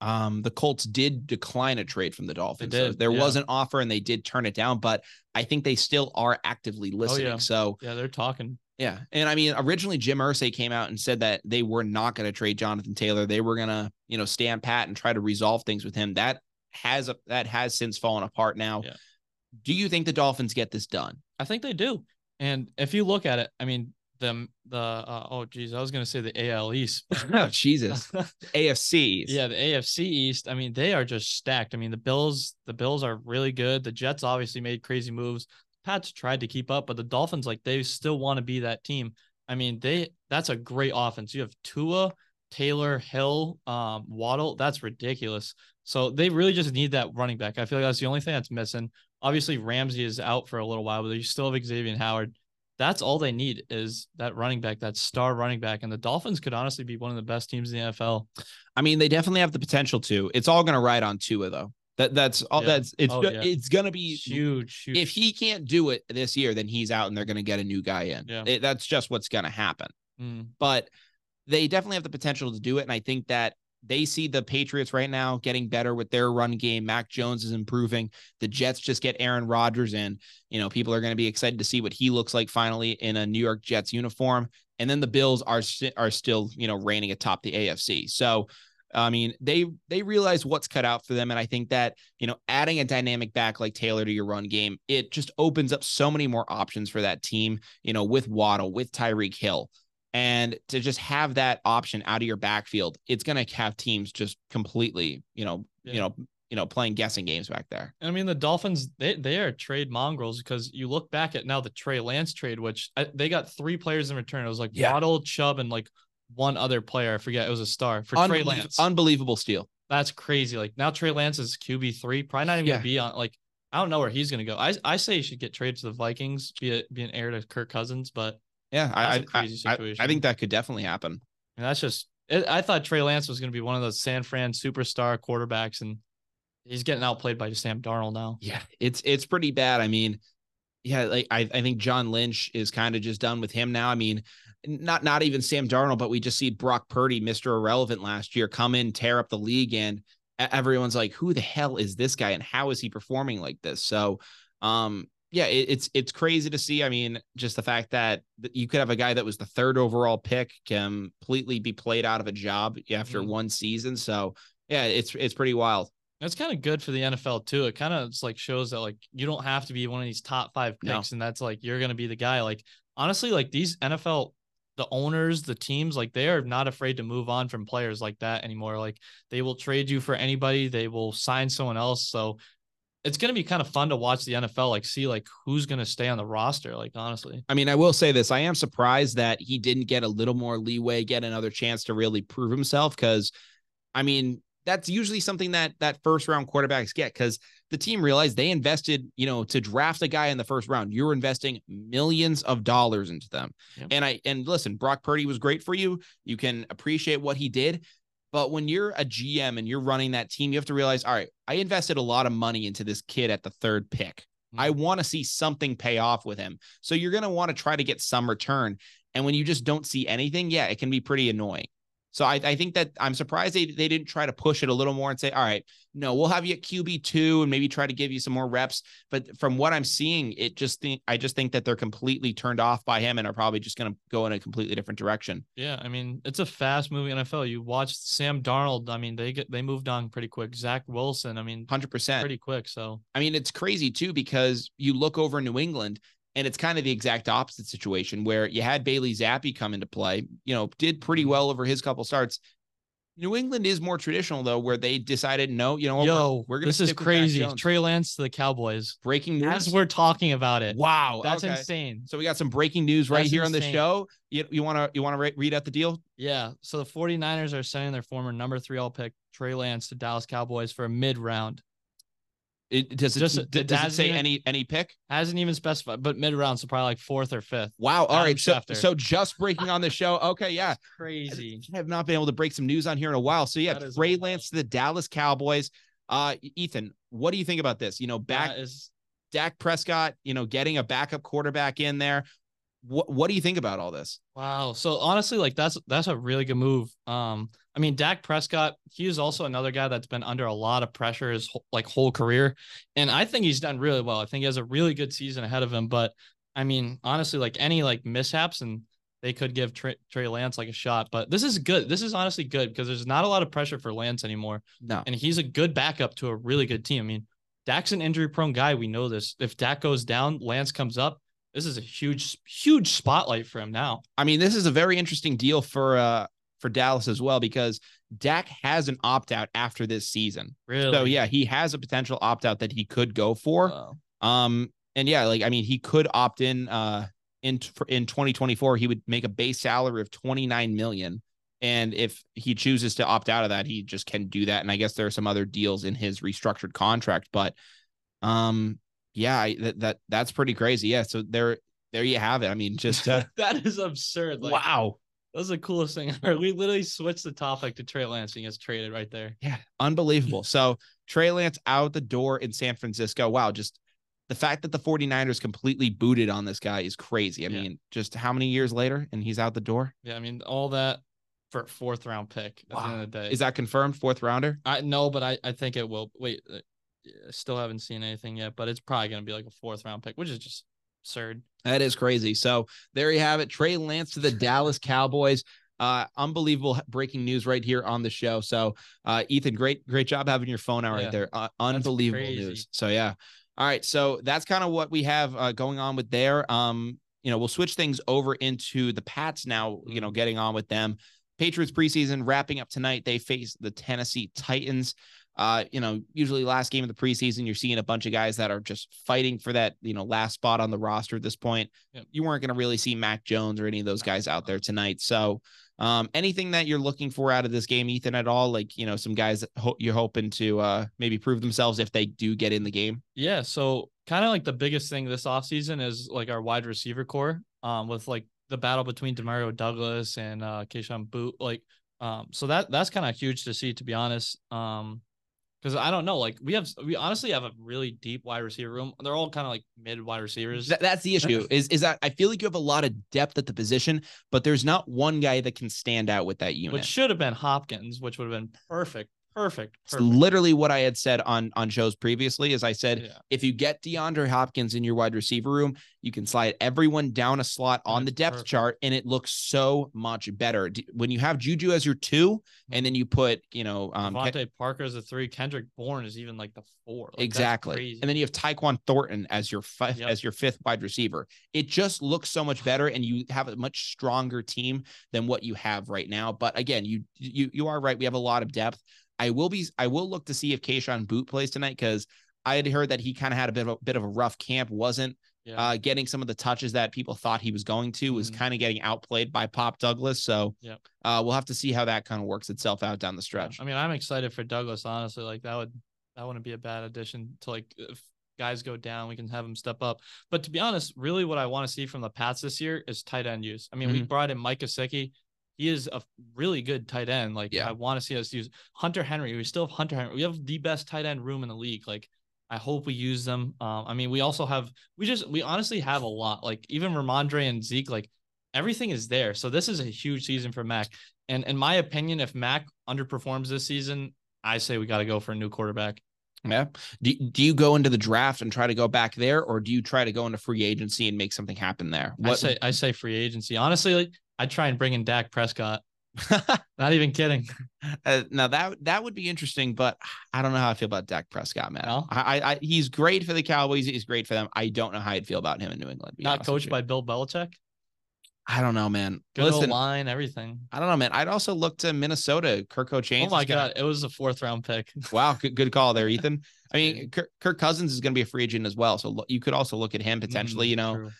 um the Colts did decline a trade from the Dolphins. So there yeah. was an offer and they did turn it down, but I think they still are actively listening. yeah. So yeah, they're talking. Yeah. And I mean, originally Jim Irsay came out and said that they were not going to trade Jonathan Taylor. They were going to, you know, stand pat and try to resolve things with him. That has a, that has since fallen apart now. Yeah. Do you think the Dolphins get this done? I think they do. And if you look at it, I mean, the the uh, oh geez, I was gonna say the AL East. oh, Jesus. AFC. Yeah, the AFC East. I mean, they are just stacked. I mean, the Bills, the Bills are really good. The Jets obviously made crazy moves. Pats tried to keep up, but the Dolphins, like, they still want to be that team. I mean, they that's a great offense. You have Tua, Taylor, Hill, um, Waddle. That's ridiculous. So they really just need that running back. I feel like that's the only thing that's missing. Obviously, Ramsey is out for a little while, but you still have Xavier Howard. That's all they need is that running back, that star running back. And the Dolphins could honestly be one of the best teams in the NFL. I mean, they definitely have the potential to. It's all going to ride on Tua, though. That that's all. Yeah. That's it's Oh, yeah. it's going to be Huge, huge. If he can't do it this year, then he's out, and they're going to get a new guy in. Yeah. It- that's just what's going to happen. Mm, but they definitely have the potential to do it. And I think that they see the Patriots right now getting better with their run game. Mac Jones is improving. The Jets just get Aaron Rodgers in. You know, people are going to be excited to see what he looks like finally in a New York Jets uniform. And then the Bills are are still, you know, reigning atop the AFC. So, I mean, they they realize what's cut out for them, and I think that you know, adding a dynamic back like Taylor to your run game, it just opens up so many more options for that team. You know, with Waddle, with Tyreek Hill, and to just have that option out of your backfield, it's going to have teams just completely, you know, Yeah. you know, you know, playing guessing games back there. I mean, the Dolphins, they, they are trade mongrels because you look back at now the Trey Lance trade, which I, they got three players in return. It was like Yeah. Waddle, Chubb, and like one other player. I forget. It was a star for Trey Lance. unbelievable steal. That's crazy. Like now Trey Lance is QB three, probably not even Yeah. be on. Like I don't know where he's gonna go. I I say he should get traded to the Vikings, be a, be an heir to Kirk Cousins, but Yeah, I, I- I, I, think that could definitely happen. and that's just. It, I thought Trey Lance was gonna be one of those San Fran superstar quarterbacks, and he's getting outplayed by Sam Darnold now. Yeah, it's it's pretty bad. I mean, yeah, like I, I think John Lynch is kind of just done with him now. I mean, not not even Sam Darnold, but we just see Brock Purdy, Mr. Irrelevant last year, come in, tear up the league, and everyone's like, who the hell is this guy and how is he performing like this? So um yeah, it, it's it's crazy to see. I mean, just the fact that you could have a guy that was the third overall pick completely be played out of a job after Mhm. one season. So yeah, it's it's pretty wild. That's kind of good for the NFL too. It kind of like shows that like you don't have to be one of these top five No. picks, and that's like you're gonna be the guy. Like honestly, like these NFL, the owners, the teams, like they are not afraid to move on from players like that anymore. Like they will trade you for anybody. They will sign someone else. So it's gonna be kind of fun to watch the NFL, like see like who's gonna stay on the roster. Like honestly, I mean, I will say this. I am surprised that he didn't get a little more leeway, get another chance to really prove himself. Cause I mean, that's usually something that that first round quarterbacks get because the team realized they invested, you know, to draft a guy in the first round. You're investing millions of dollars into them. And I and listen, Brock Purdy was great for you. You can appreciate what he did. But when you're a GM and you're running that team, you have to realize, all right, I invested a lot of money into this kid at the third pick. I mm-hmm. want to see something pay off with him. So you're going to want to try to get some return. And when you just don't see anything, yeah, it can be pretty annoying. So I, I think that I'm surprised they, they didn't try to push it a little more and say, all right, no, we'll have you at QB two and maybe try to give you some more reps. But from what I'm seeing, it just think I just think that they're completely turned off by him and are probably just going to go in a completely different direction. Yeah, I mean it's a fast moving NFL. You watch Sam Darnold. I mean they get they moved on pretty quick. Zach Wilson. I mean Hundred percent. pretty quick. So I mean, it's crazy too because you look over New England and it's kind of the exact opposite situation where you had Bailey Zappe come into play, you know, did pretty mm-hmm. well over his couple starts. New England is more traditional though, where they decided, no, you know, Yo, we're gonna this is stick with Mac crazy. Trey Lance to the Cowboys. breaking news. As we're talking about it. wow, That's okay. insane. So we got some breaking news right That's here on the show. You, you want to you want to read out the deal? Yeah. So the 49ers are sending their former number three all pick Trey Lance to Dallas Cowboys for a mid round. It does it, Just- d- it does it say even- any any pick? Hasn't even specified, but mid round, so probably like fourth or fifth. Wow. All Adam right. So Schefter. so just breaking on the show. Okay, yeah. Crazy. I have not been able to break some news on here in a while. So yeah, Trey. Lance to the Dallas Cowboys. Uh, Ethan, what do you think about this? You know, back That is Dak Prescott, you know, getting a backup quarterback in there. What what do you think about all this? Wow. So honestly, like that's that's a really good move. Um, I mean, Dak Prescott, he is also another guy that's been under a lot of pressure his whole, like whole career, and I think he's done really well. I think he has a really good season ahead of him. But I mean, honestly, like any like mishaps and they could give Trey, Trey Lance like a shot. But this is good. This is honestly good because there's not a lot of pressure for Lance anymore. No. And he's a good backup to a really good team. I mean, Dak's an injury prone guy. We know this. If Dak goes down, Lance comes up. This is a huge, huge spotlight for him now. I mean, this is a very interesting deal for uh for Dallas as well because Dak has an opt out after this season. Really? So yeah, he has a potential opt out that he could go for. Wow. Um, and yeah, like I mean, he could opt in. Uh, in in 2024, he would make a base salary of 29 million, and if he chooses to opt out of that, he just can do that. And I guess there are some other deals in his restructured contract, but um, yeah, I, that that that's pretty crazy. Yeah, so there there you have it. I mean, just uh, that is absurd. Like, wow. That was the coolest thing ever. We literally switched the topic to Trey Lance and he gets traded right there. Yeah, unbelievable. so Trey Lance out the door in San Francisco. Wow, just the fact that the 49ers completely booted on this guy is crazy. I Yeah. mean, just how many years later and he's out the door? Yeah, I mean, all that for fourth round pick at the end of the day. Is that confirmed? Fourth rounder? I no, but I, I think it will. Wait, still haven't seen anything yet, but it's probably going to be like a fourth round pick, which is just absurd. That is crazy. So there you have it. Trey Lance to the Dallas Cowboys. Uh, unbelievable breaking news right here on the show. So, uh, Ethan, great, great job having your phone out right there. Uh, unbelievable news. So, yeah. All right. So that's kind of what we have uh, going on with there. Um, you know, we'll switch things over into the Pats now, you know, Mhm. getting on with them. Patriots preseason wrapping up tonight. They face the Tennessee Titans. Uh, you know, usually last game of the preseason, you're seeing a bunch of guys that are just fighting for that, you know, last spot on the roster at this point. Yep. You weren't going to really see Mac Jones or any of those guys out there tonight. So, um, anything that you're looking for out of this game, Ethan, at all? Like, you know, some guys that ho- you're hoping to uh maybe prove themselves if they do get in the game. Yeah, so kind of like the biggest thing this offseason is like our wide receiver core, um, with like the battle between Demario Douglas and uh Kayshon Boot. Like, um, so that that's kind of huge to see, to be honest. Um, because I don't know, like we have we honestly have a really deep wide receiver room. They're all kind of like mid wide receivers. Th- that's the issue. is is that I feel like you have a lot of depth at the position, but there's not one guy that can stand out with that unit. which should have been Hopkins, which would have been perfect, perfect, It's literally what I had said on on shows previously. Is I said Yeah. if you get DeAndre Hopkins in your wide receiver room, you can slide everyone down a slot on the depth perfect. chart, and it looks so much better. When you have Juju as your two, and then you put you know um, Ke- Parker as a three. Kendrick Bourne is even like the four. Like, exactly, and then you have Tyquan Thornton as your fi- Yep. as your fifth wide receiver. It just looks so much better, and you have a much stronger team than what you have right now. But again, you you you are right. We have a lot of depth. I will be I will look to see if Kayshon Boot plays tonight because I had heard that he kind of had a bit of a bit of a rough camp, wasn't yeah. uh, getting some of the touches that people thought he was going to, was Mhm. kind of getting outplayed by Pop Douglas. So Yep. uh, we'll have to see how that kind of works itself out down the Yeah, stretch. I mean, I'm excited for Douglas. Honestly, like that would that wouldn't be a bad addition to like if guys go down, we can have him step up. But to be honest, really, what I want to see from the Pats this year is tight end use. I mean, we Mhm. brought in Mike Gesicki. He is a really good tight end. Like Yeah. I want to see us use Hunter Henry. We still have Hunter Henry. We have the best tight end room in the league. Like I hope we use them. Um, I mean, we also have we just we honestly have a lot. Like even Rhamondre and Zeke, like everything is there. So this is a huge season for Mac. And in my opinion, if Mac underperforms this season, I say we got to go for a new quarterback. Yeah. Do, do you go into the draft and try to go back there, or do you try to go into free agency and make something happen there? I say I say free agency. Honestly, like I try and bring in Dak Prescott. Not even kidding. Uh, now that that would be interesting, but I don't know how I feel about Dak Prescott, man. No? I, I, I he's great for the Cowboys. He's great for them. I don't know how I'd feel about him in New England. Not coached by Bill Belichick. I don't know, man. Good Listen, line, everything. I don't know, man. I'd also look to Minnesota. Kirk Cochain. Oh my god, it was a fourth round pick. Wow, good, good call there, Ethan. I mean, Kirk, Kirk Cousins is going to be a free agent as well, so lo- you could also look at him potentially. Mm, you know, true.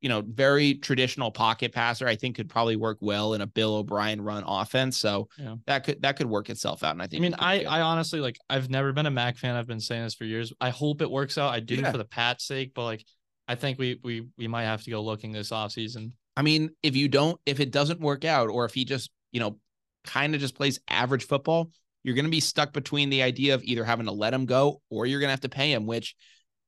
You know, very traditional pocket passer. I think could probably work well in a Bill O'Brien run offense. So Yeah. that could that could work itself out. And I think I mean, I. I honestly like I've never been a Mac fan. I've been saying this for years. I hope it works out. I do Yeah. for the Pat's sake, but like I think we we we might have to go looking this offseason. I mean, if you don't, if it doesn't work out, or if he just, you know, kind of just plays average football, you're going to be stuck between the idea of either having to let him go or you're going to have to pay him, which,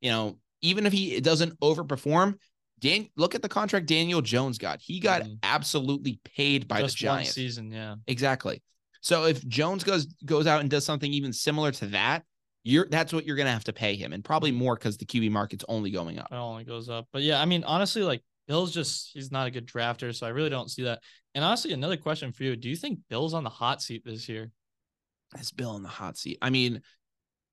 you know, even if he doesn't overperform, Dan, look at the contract Daniel Jones got. He got Mhm. absolutely paid by Just the one Giants. season, yeah. Exactly. So if Jones goes goes out and does something even similar to that, you're that's what you're gonna have to pay him, and probably more because the QB market's only going up. It only goes up. But yeah, I mean, honestly, like Bill's just he's not a good drafter, so I really don't see that. And honestly, another question for you: Do you think Bill's on the hot seat this year? Is Bill in the hot seat? I mean,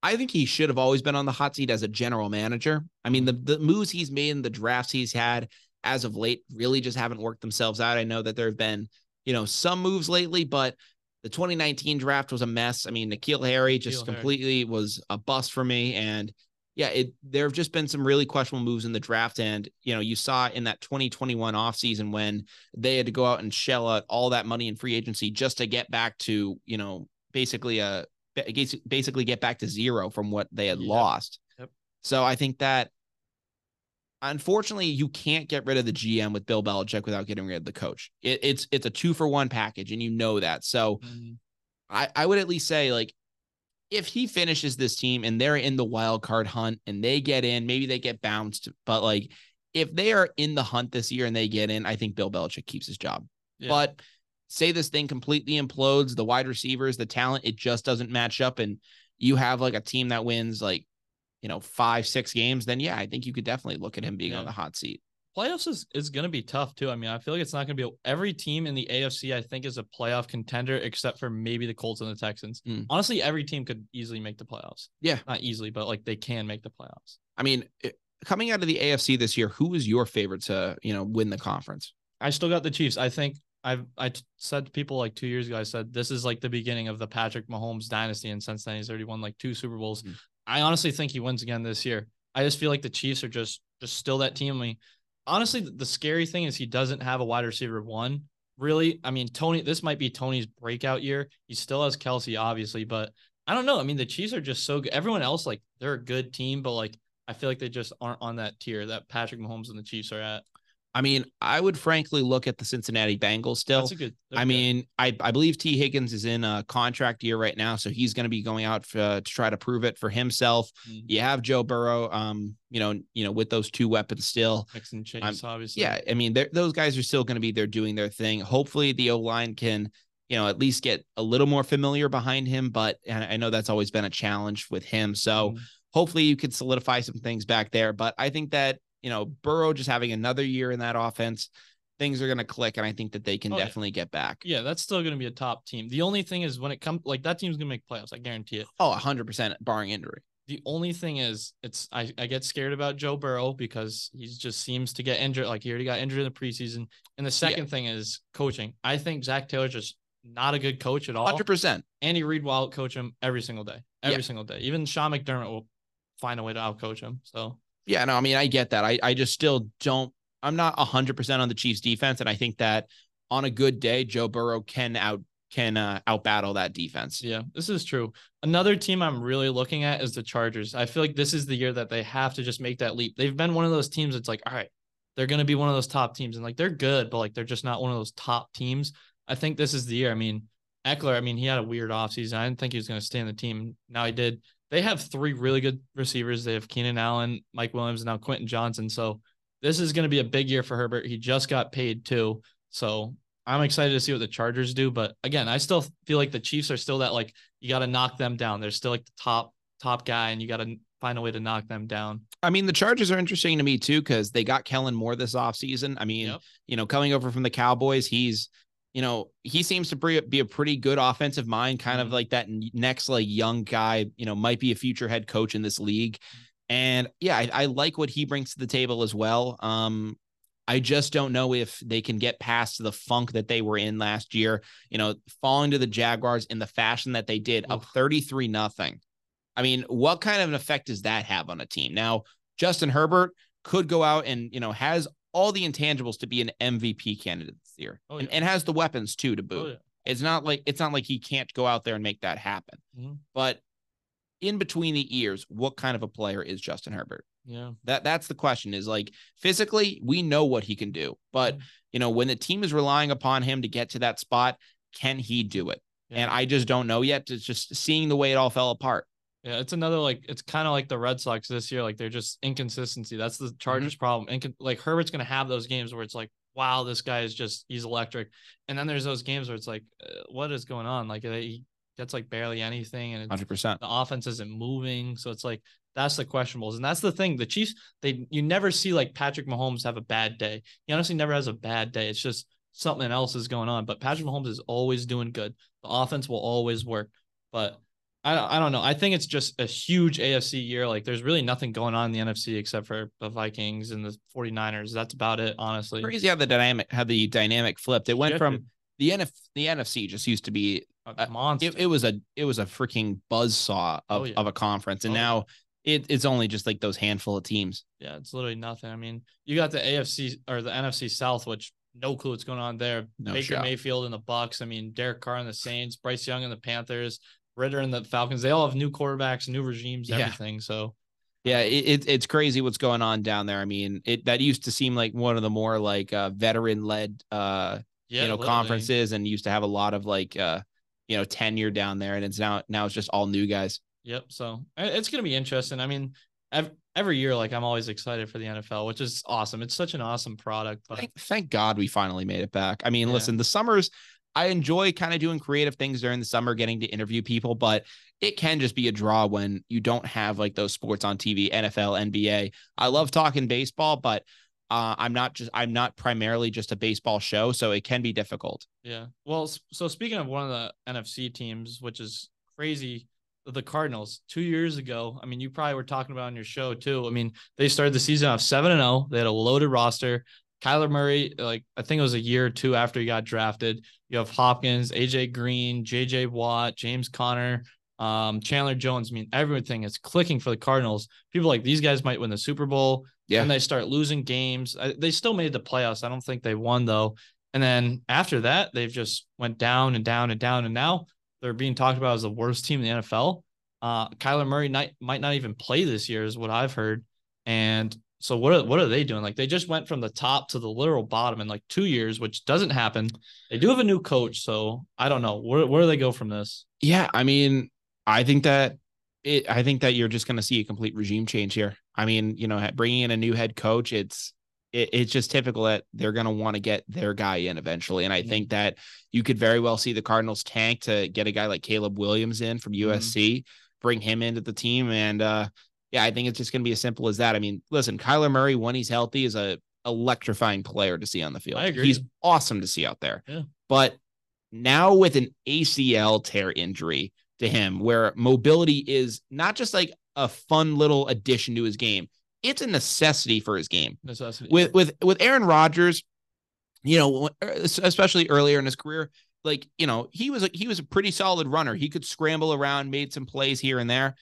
I think he should have always been on the hot seat as a general manager. I mean, the the moves he's made and the drafts he's had as of late really just haven't worked themselves out. I know that there have been, you know, some moves lately, but the 2019 draft was a mess. I mean, N'Keal Harry just Harry. completely was a bust for me. And yeah, it there have just been some really questionable moves in the draft. And, you know, you saw in that 2021 offseason when they had to go out and shell out all that money in free agency just to get back to, you know, basically a basically get back to zero from what they had Yep. lost. Yep. So I think that unfortunately you can't get rid of the GM with Bill Belichick without getting rid of the coach. It, it's it's a two for one package, and you know that. So mm-hmm. I I would at least say like if he finishes this team and they're in the wild card hunt and they get in, maybe they get bounced, but like if they are in the hunt this year and they get in, I think Bill Belichick keeps his job. Yeah. But say this thing completely implodes, the wide receivers, the talent, it just doesn't match up, and you have like a team that wins like you know five, six games, then yeah, I think you could definitely look at him being Yeah. on the hot seat. playoffs is, is going to be tough too. I mean, I feel like it's not going to be every team in the AFC. I think is a playoff contender, except for maybe the Colts and the Texans. Mm. Honestly, every team could easily make the playoffs. Yeah. not easily, but like they can make the playoffs. I mean, it- coming out of the AFC this year, who is your favorite to you know win the conference? I still got the Chiefs. I think I've I t- said to people like two years ago. I said this is like the beginning of the Patrick Mahomes dynasty, and since then he's already won like two Super Bowls. Mhm. I honestly think he wins again this year. I just feel like the Chiefs are just just still that team. I mean, honestly, the, the scary thing is he doesn't have a wide receiver one. Really, I mean, Toney. This might be Toney's breakout year. He still has Kelce, obviously, but I don't know. I mean, the Chiefs are just so good. Everyone else, like, they're a good team, but like, I feel like they just aren't on that tier that Patrick Mahomes and the Chiefs are at. I mean, I would frankly look at the Cincinnati Bengals still. That's a good. I good. mean, I, I believe Tee Higgins is in a contract year right now, so he's going to be going out for, to try to prove it for himself. Mhm. You have Joe Burrow, um, you know, you know, with those two weapons still. Mix and I'm- Chase, obviously. Yeah, I mean, those guys are still going to be there doing their thing. Hopefully, the O line can, you know, at least get a little more familiar behind him. But and I know that's always been a challenge with him. So Mhm. hopefully, you could solidify some things back there. But I think that you know, Burrow just having another year in that offense, things are going to click, and I think that they can Oh, yeah. definitely get back. Yeah, that's still going to be a top team. The only thing is when it comes like that team's going to make playoffs, I guarantee it. Oh, 100% barring injury. The only thing is it's I, I get scared about Joe Burrow because he just seems to get injured. Like he already got injured in the preseason. And the second thing is coaching. I think Zac Taylor's just not a good coach at all. 100%. Andy Reid will coach him every single day. Every Yeah. single day. Even Sean McDermott will find a way to out coach him. So Yeah, no, I mean, I get that. I, I just still don't, I'm not 100% on the Chiefs defense. And I think that on a good day, Joe Burrow can out, can uh, out battle that defense. Yeah, this is true. Another team I'm really looking at is the Chargers. I feel like this is the year that they have to just make that leap. They've been one of those teams that's like, all right, they're going to be one of those top teams. And like, they're good, but like, they're just not one of those top teams. I think this is the year. I mean, Ekeler, I mean, he had a weird offseason. I didn't think he was going to stay in the team. Now he did. They have three really good receivers. They have Keenan Allen, Mike Williams, and now Quentin Johnston. So this is going to be a big year for Herbert. He just got paid too. So I'm excited to see what the Chargers do. But again, I still feel like the Chiefs are still that like you got to knock them down. They're still like the top top guy, and you got to find a way to knock them down. I mean, the Chargers are interesting to me too, because they got Kellen Moore this offseason. I mean, Yep. you know, coming over from the Cowboys, he's, you know, he seems to be, be a pretty good offensive mind, kind of Mhm. like that next like young guy, you know, might be a future head coach in this league. And yeah, I, I like what he brings to the table as well. Um, I just don't know if they can get past the funk that they were in last year, you know, falling to the Jaguars in the fashion that they did, up 33 nothing. I mean, what kind of an effect does that have on a team? Now, Justin Herbert could go out and, you know, has all the intangibles to be an MVP candidate year Oh, and, yeah. and has the weapons too to boot. Oh, yeah. It's not like it's not like he can't go out there and make that happen. Mhm. But in between the ears, what kind of a player is Justin Herbert? Yeah. That that's the question is like physically, we know what he can do. But Mhm. you know, when the team is relying upon him to get to that spot, can he do it? Yeah. And I just don't know yet. It's just seeing the way it all fell apart. Yeah, it's another like it's kind of like the Red Sox this year. Like they're just inconsistency. That's the Chargers' problem. And like Herbert's gonna have those games where it's like, wow, this guy is just he's electric. And then there's those games where it's like, uh, what is going on? Like he gets like barely anything, and Hundred percent. the offense isn't moving. So it's like that's the questionables, and that's the thing. The Chiefs, they you never see like Patrick Mahomes have a bad day. He honestly never has a bad day. It's just something else is going on. But Patrick Mahomes is always doing good. The offense will always work. But I don't, I don't know. I think it's just a huge AFC year. Like there's really nothing going on in the NFC except for the Vikings and the 49ers. That's about it, honestly. Crazy how the dynamic how the dynamic flipped. It went from the NF the NFC just used to be A monster. it, it was a it was a freaking buzz saw of, Oh, yeah. of a conference, and Oh, now it, it's only just like those handful of teams. Yeah, it's literally nothing. I mean, you got the AFC or the NFC South, which no clue what's going on there. No Baker shot. Mayfield and the Bucks. I mean, Derek Carr and the Saints, Bryce Young and the Panthers, Ridder and the Falcons. They all have new quarterbacks, new regimes, Yeah. everything. So Yeah, it, it, it's crazy what's going on down there. I mean, it that used to seem like one of the more like uh, veteran led uh yeah, you know literally. conferences, and used to have a lot of like uh you know tenure down there, and it's now now it's just all new guys. Yep. So it's gonna be interesting. I mean, ev- every year, like I'm always excited for the NFL, which is awesome. It's such an awesome product. But Thank, thank God we finally made it back. I mean, Yeah. listen, the summers, I enjoy kind of doing creative things during the summer, getting to interview people, but it can just be a draw when you don't have like those sports on TV, NFL, NBA. I love talking baseball, but uh, I'm not just I'm not primarily just a baseball show, so it can be difficult. Yeah. Well, so speaking of one of the NFC teams, which is crazy, the Cardinals, two years ago, I mean, you probably were talking about on your show too. I mean, they started the season off 7 and 0. They had a loaded roster. Kyler Murray, like, I think it was a year or two after he got drafted. You have Hopkins, AJ Green, JJ Watt, James Conner, um, Chandler Jones. I mean, everything is clicking for the Cardinals. People like these guys might win the Super Bowl. Yeah. And they start losing games. I, they still made the playoffs. I don't think they won though. And then after that, they've just went down and down and down. And now they're being talked about as the worst team in the NFL. Uh, Kyler Murray might, might not even play this year, is what I've heard. And so what are, what are they doing? Like they just went from the top to the literal bottom in like two years, which doesn't happen. They do have a new coach, so I don't know where where do they go from this. Yeah, I mean, I think that it. I think that you're just going to see a complete regime change here. I mean, you know, bringing in a new head coach, it's it, it's just typical that they're going to want to get their guy in eventually, and I Mhm. think that you could very well see the Cardinals tank to get a guy like Caleb Williams in from USC, bring him into the team, and uh, yeah, I think it's just going to be as simple as that. I mean, listen, Kyler Murray when he's healthy is a electrifying player to see on the field. I agree. He's awesome to see out there. Yeah. But now with an ACL tear injury to him, where mobility is not just like a fun little addition to his game, it's a necessity for his game. Necessity. With with with Aaron Rodgers, you know, er, especially earlier in his career, like you know, he was a, he was a pretty solid runner. He could scramble around, made some plays here and there.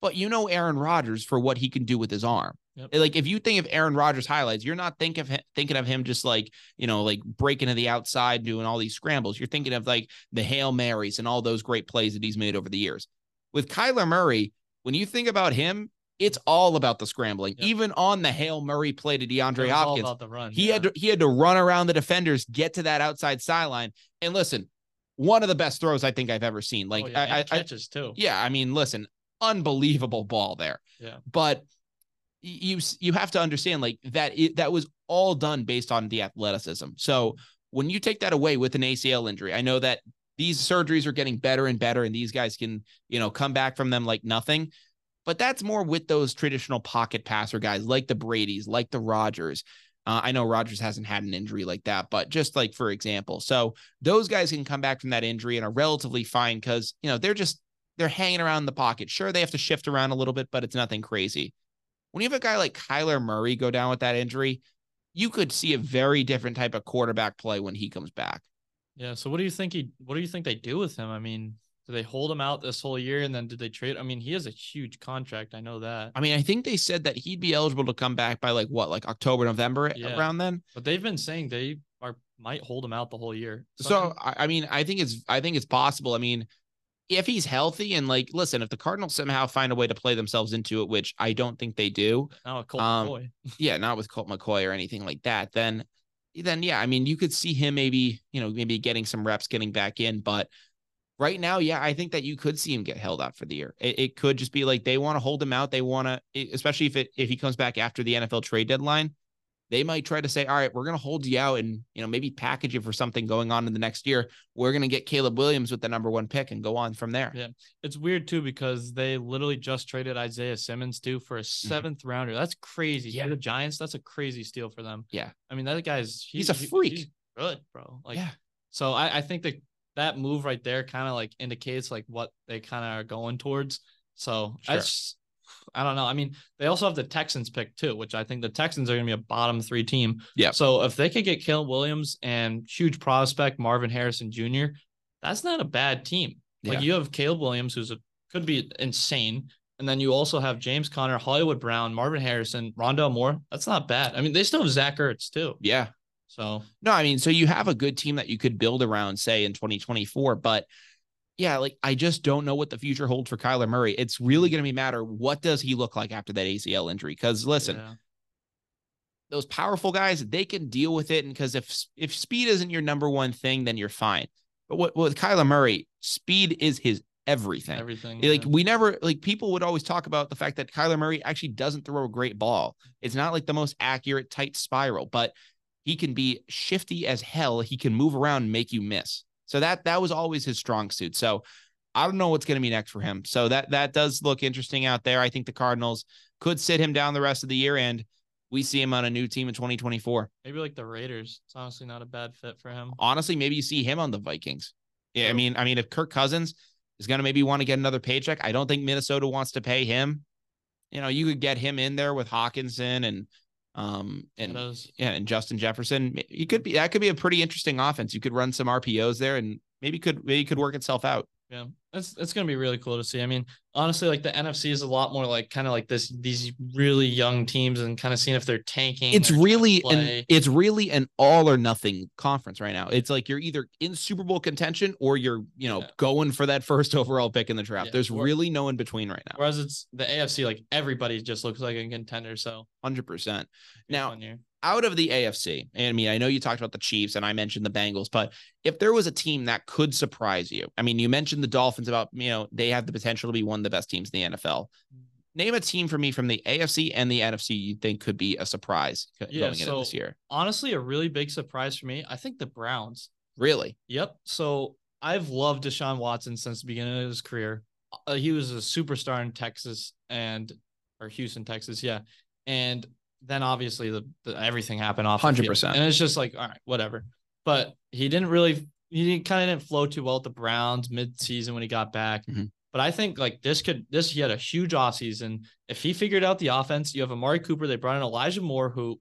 But you know Aaron Rodgers for what he can do with his arm. Yep. Like if you think of Aaron Rodgers highlights, you're not think of him, thinking of him just like you know like breaking to the outside, doing all these scrambles. You're thinking of like the hail marys and all those great plays that he's made over the years. With Kyler Murray, when you think about him, it's all about the scrambling. Yep. Even on the hail Murray play to DeAndre Hopkins, run. he yeah. had to, he had to run around the defenders, get to that outside sideline, and listen. One of the best throws I think I've ever seen. Like Oh, yeah, I, I, catches too. yeah, I mean, listen, unbelievable ball there. Yeah. But you you have to understand like that it, that was all done based on the athleticism. So when you take that away with an ACL injury, I know that these surgeries are getting better and better, and these guys can you know come back from them like nothing. But that's more with those traditional pocket passer guys like the Brady's, like the Rodgers. Uh, I know Rodgers hasn't had an injury like that, but just like for example, so those guys can come back from that injury and are relatively fine because you know they're just they're hanging around the pocket. Sure, they have to shift around a little bit, but it's nothing crazy. When you have a guy like Kyler Murray go down with that injury, you could see a very different type of quarterback play when he comes back. Yeah. So what do you think he what do you think they do with him? I mean, do they hold him out this whole year and then did they trade? I mean, he has a huge contract. I know that. I mean, I think they said that he'd be eligible to come back by like what, like October, November Yeah. around then. But they've been saying they are might hold him out the whole year. So I, I mean, I think it's I think it's possible. I mean, if he's healthy and like, listen, if the Cardinals somehow find a way to play themselves into it, which I don't think they do, now a Colt um, McCoy. yeah, not with Colt McCoy or anything like that, then then yeah, I mean, you could see him maybe, you know, maybe getting some reps, getting back in. But right now, yeah, I think that you could see him get held out for the year. It, it could just be like they want to hold him out. They want to, especially if it if he comes back after the NFL trade deadline. They might try to say, all right, we're going to hold you out and, you know, maybe package you for something going on in the next year. We're going to get Caleb Williams with the number one pick and go on from there. Yeah. It's weird too because they literally just traded Isaiah Simmons too for a mm-hmm. 7th rounder. That's crazy. Yeah. Yeah. The Giants, that's a crazy steal for them. Yeah. I mean, that guy's He's a freak. he's good, bro. Like, yeah. so I, I think that that move right there kind of like indicates like what they kind of are going towards. So Sure. that's, I don't know. I mean, they also have the Texans pick too, which I think the Texans are going to be a bottom three team. Yeah. So if they could get Caleb Williams and huge prospect Marvin Harrison Jr., that's not a bad team. Like Yeah. you have Caleb Williams, who's a could be insane, and then you also have James Conner, Hollywood Brown, Marvin Harrison, Rondale Moore. That's not bad. I mean, they still have Zach Ertz too. Yeah. So No, I mean, so you have a good team that you could build around, say, in 2024. But yeah, like I just don't know what the future holds for Kyler Murray. It's really going to be matter what does he look like after that ACL injury? Because listen, yeah. those powerful guys, they can deal with it. And because if if speed isn't your number one thing, then you're fine. But what with Kyler Murray, speed is his everything. everything. Like yeah. we never like people would always talk about the fact that Kyler Murray actually doesn't throw a great ball. It's not like the most accurate tight spiral, but he can be shifty as hell. He can move around and make you miss. So that that was always his strong suit. So I don't know what's going to be next for him. So that that does look interesting out there. I think the Cardinals could sit him down the rest of the year and we see him on a new team in 2024. maybe like the Raiders. It's honestly not a bad fit for him. Honestly, maybe you see him on the Vikings. Yeah, I mean, I mean, if Kirk Cousins is going to maybe want to get another paycheck, I don't think Minnesota wants to pay him. You know, you could get him in there with Hockenson and um and yeah, and Justin Jefferson. You could be that could be a pretty interesting offense. You could run some RPOs there and maybe could maybe could work itself out. Yeah, it's it's gonna be really cool to see. I mean, honestly, like the NFC is a lot more like kind of like this these really young teams and kind of seeing if they're tanking. It's or trying to really an it's really an all or nothing conference right now. It's like you're either in Super Bowl contention or you're, you know, Yeah. going for that first overall pick in the draft. Yeah, There's or- really no in between right now. Whereas it's the AFC, like everybody just looks like a contender. So 100%. Now, fun year. Out of the AFC, and I mean, I know you talked about the Chiefs and I mentioned the Bengals, but if there was a team that could surprise you, I mean, you mentioned the Dolphins about, you know, they have the potential to be one of the best teams in the NFL. Name a team for me from the AFC and the NFC you think could be a surprise Yeah, going into this year. honestly, a really big surprise for me. I think the Browns. Really? Yep. So I've loved Deshaun Watson since the beginning of his career. Uh, he was a superstar in Texas and or Houston, Texas, yeah. And then obviously the, the everything happened off the field. 100%. and it's just like all right, whatever. But he didn't really he kind of didn't flow too well at the Browns mid-season when he got back. Mhm. But I think like this could this he had a huge offseason. If he figured out the offense, you have Amari Cooper. They brought in Elijah Moore, who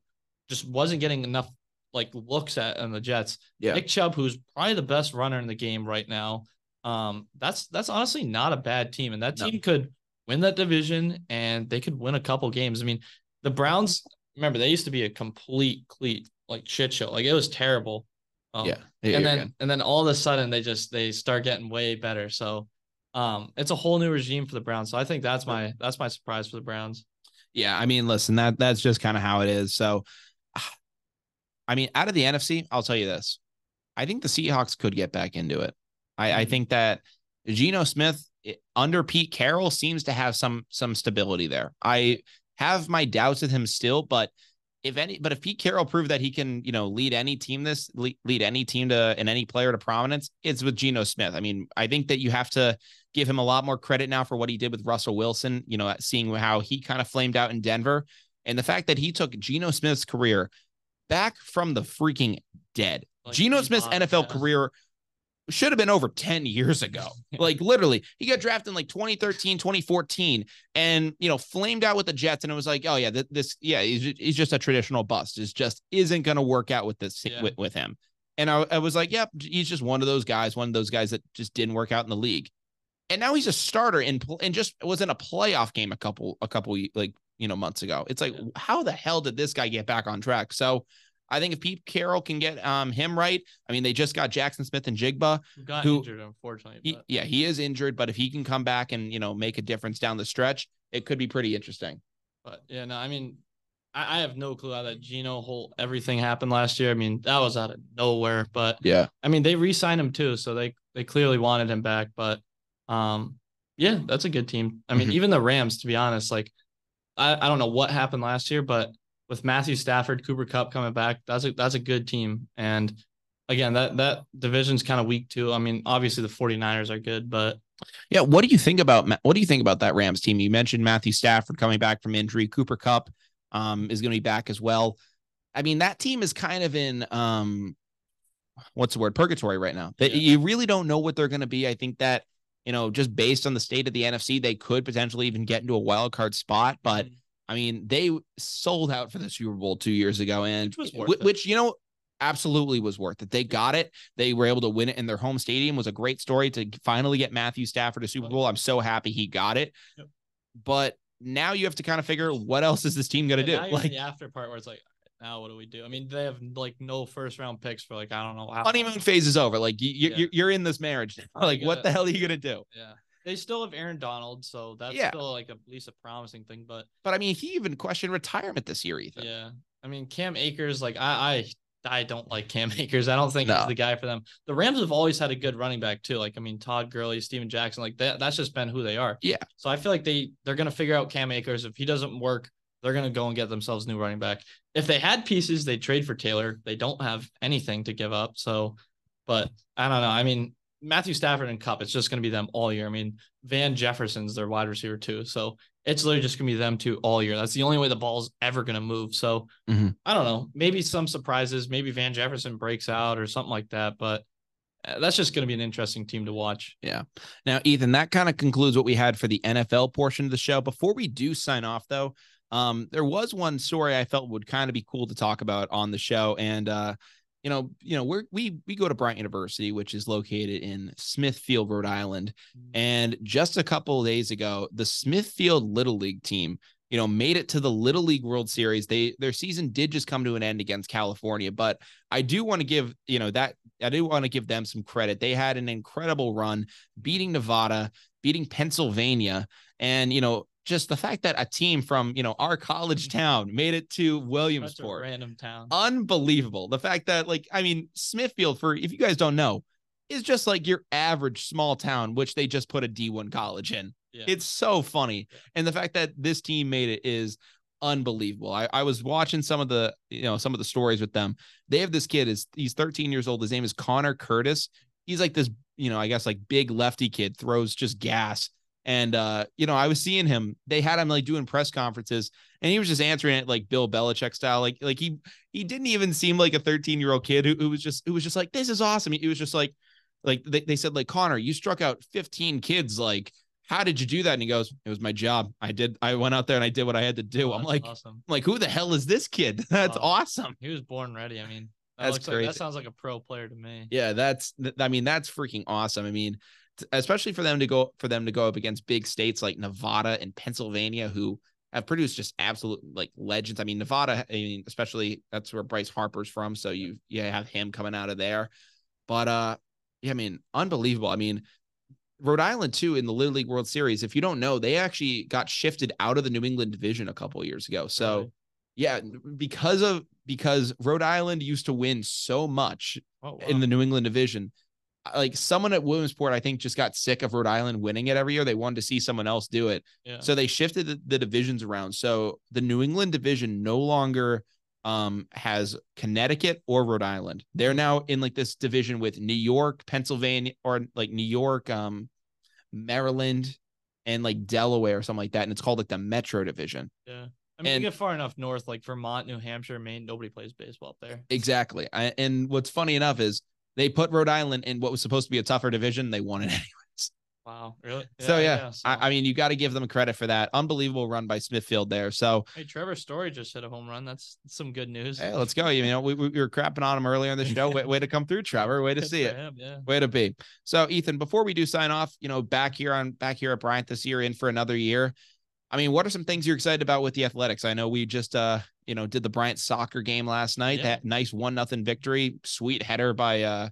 just wasn't getting enough like looks at on the Jets. Yeah. Nick Chubb, who's probably the best runner in the game right now. Um, that's that's honestly not a bad team, and that No. team could win that division, and they could win a couple games. I mean, the Browns. Remember, they used to be a complete, complete like shit show. Like it was terrible. Um, yeah. and then and then all of a sudden they just they start getting way better. So, um, it's a whole new regime for the Browns. So I think that's my that's my surprise for the Browns. Yeah, I mean, listen, that that's just kind of how it is. So, I mean, out of the NFC, I'll tell you this: I think the Seahawks could get back into it. I, I Mhm. think that Geno Smith it- under Pete Carroll seems to have some some stability there. I have my doubts with him still, but if any, but if Pete Carroll proved that he can, you know, lead any team this lead, lead any team to and any player to prominence, it's with Geno Smith. I mean, I think that you have to give him a lot more credit now for what he did with Russell Wilson. You know, seeing how he kind of flamed out in Denver, and the fact that he took Geno Smith's career back from the freaking dead. Like, Geno Smith's NFL yeah. career should have been over 10 years ago. Like literally, he got drafted in like 2013, 2014 and, you know, flamed out with the Jets and it was like, "Oh yeah, th- this yeah, he's, he's just a traditional bust. It's just isn't going to work out with this Yeah. with, with him." And I, I was like, "Yep, he's just one of those guys, one of those guys that just didn't work out in the league." And now he's a starter and pl- and just was in a playoff game a couple a couple like, you know, months ago. It's like, Yeah. how the hell did this guy get back on track? So, I think if Pete Carroll can get um him right, I mean, they just got Jaxon Smith-Njigba. Who got who- injured, unfortunately. He, yeah, he is injured, but if he can come back and you know make a difference down the stretch, it could be pretty interesting. But yeah, no, I mean, I, I have no clue how that Geno whole everything happened last year. I mean, that was out of nowhere. But Yeah, I mean, they re-signed him too, so they they clearly wanted him back. But um, yeah, that's a good team. I mean, Mhm. even the Rams, to be honest, like I, I don't know what happened last year, but with Matthew Stafford, Cooper Kupp coming back, that's a that's a good team. And again, that that division's kind of weak too. I mean, obviously the 49ers are good, but yeah, what do you think about what do you think about that Rams team? You mentioned Matthew Stafford coming back from injury, Cooper Kupp um, is going to be back as well. I mean, that team is kind of in um, what's the word purgatory right now. That yeah. you really don't know what they're going to be. I think that you know, just based on the state of the NFC, they could potentially even get into a wild card spot. But mm-hmm. I mean, they sold out for the Super Bowl two years ago, and which, which you know absolutely was worth it. They got it. They were able to win it in their home stadium. It was a great story to finally get Matthew Stafford a Super Bowl. I'm so happy he got it. Yep. But now you have to kind of figure what else is this team going to do? Like the after part where it's like, now what do we do? I mean, they have like no first round picks for like I don't know. How honeymoon phase is over. Like you, you yeah. you're in this marriage. Like what the hell are you gonna do? Yeah. They still have Aaron Donald, so that's yeah. still like a, at least a promising thing. But but I mean, he even questioned retirement this year, Ethan. Yeah, I mean, Cam Akers, like I I I don't like Cam Akers. I don't think no. he's the guy for them. The Rams have always had a good running back too. Like I mean, Todd Gurley, Steven Jackson, like that. That's just been who they are. Yeah. So I feel like they they're gonna figure out Cam Akers. If he doesn't work, they're going to go and get themselves new running back. If they had pieces, they trade for Taylor. They don't have anything to give up. So, but I don't know. I mean, Matthew Stafford and Kupp, it's just going to be them all year. I mean, Van Jefferson's their wide receiver too. So it's literally just going to be them two all year. That's the only way the ball's ever going to move. So mm-hmm. I don't know. Maybe some surprises. Maybe Van Jefferson breaks out or something like that. But uh, that's just going to be an interesting team to watch. Yeah. Now, Ethan, that kind of concludes what we had for the NFL portion of the show. Before we do sign off, though, um, there was one story I felt would kind of be cool to talk about on the show, and uh, you know, you know, we're we we go to Bryant University, which is located in Smithfield, Rhode Island, mm-hmm. and just a couple of days ago, the Smithfield Little League team, you know, made it to the Little League World Series. They their season did just come to an end against California, but I do want to give you know that I do want to give them some credit. They had an incredible run, beating Nevada, beating Pennsylvania, and you know just the fact that a team from you know our college mm-hmm. town made it to Williamsport, random town, unbelievable. The fact that like I mean Smithfield, for if you guys don't know, is just like your average small town, which they just put a D1 college in. Yeah. It's so funny, yeah. and the fact that this team made it is unbelievable. I, I was watching some of the you know some of the stories with them. They have this kid is he's 13 years old. His name is Connor Curtis. He's like this you know I guess like big lefty kid throws just gas and uh, you know, I was seeing him. They had him like doing press conferences, and he was just answering it like Bill Belichick style. Like, like he he didn't even seem like a 13 year old kid who, who was just who was just like, this is awesome. He was just like, like they, they said, like Connor, you struck out 15 kids. Like, how did you do that? And he goes, it was my job. I did. I went out there and I did what I had to do. Oh, I'm like, awesome. I'm like, who the hell is this kid? That's awesome. He was born ready. I mean, that that's great. Like, that sounds like a pro player to me. Yeah, that's. I mean, that's freaking awesome. I mean, especially for them to go for them to go up against big states like Nevada and Pennsylvania who have produced just absolute like legends. I mean, Nevada, I mean, especially that's where Bryce Harper's from. So you you have him coming out of there. But uh yeah, I mean, unbelievable. I mean, Rhode Island too in the Little League World Series. If you don't know, they actually got shifted out of the New England division a couple years ago. So yeah, because of because Rhode Island used to win so much oh, wow. in the New England division like someone at Williamsport, I think, just got sick of Rhode Island winning it every year. They wanted to see someone else do it. Yeah. So they shifted the, the, divisions around. So the New England division no longer um, has Connecticut or Rhode Island. They're now in like this division with New York, Pennsylvania, or like New York, um, Maryland, and like Delaware or something like that. And it's called like the Metro Division. Yeah. I mean, and, you get far enough north, like Vermont, New Hampshire, Maine, nobody plays baseball up there. Exactly. I, and what's funny enough is they put Rhode Island in what was supposed to be a tougher division. They won it anyways. Wow, really? Yeah, so yeah, yeah so. I, I, mean, you got to give them credit for that unbelievable run by Smithfield there. So hey, Trevor Story just hit a home run. That's some good news. Hey, let's go. You know, we, we were crapping on him earlier in the show. way, way to come through, Trevor. Way to see it. Him, yeah. Way to be. So Ethan, before we do sign off, you know, back here on back here at Bryant this year, in for another year. I mean, what are some things you're excited about with the athletics? I know we just uh, you know, did the Bryant soccer game last night. Yeah. That nice one nothing victory. Sweet header by uh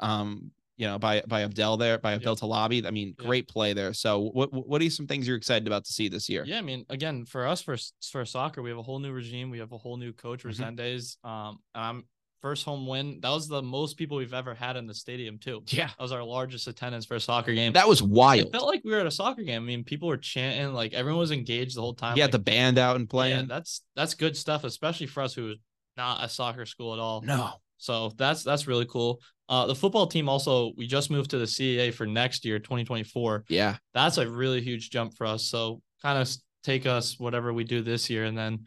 um, you know, by by Abdel there, by Abdel yeah. Talabi. I mean, yeah. great play there. So, what what are some things you're excited about to see this year? Yeah, I mean, again, for us for for soccer, we have a whole new regime. We have a whole new coach, mm-hmm. Resendez. Um, I'm first home win. That was the most people we've ever had in the stadium too. Yeah. That was our largest attendance for a soccer game. That was wild. it felt like we were at a soccer game. I mean, people were chanting, like everyone was engaged the whole time. Yeah, like, the band out and yeah, playing. that's that's good stuff, especially for us who was not a soccer school at all. no. So that's that's really cool. Uh, the football team also we just moved to the CAA for next year, 2024. Yeah. That's a really huge jump for us. So kind of take us whatever we do this year and then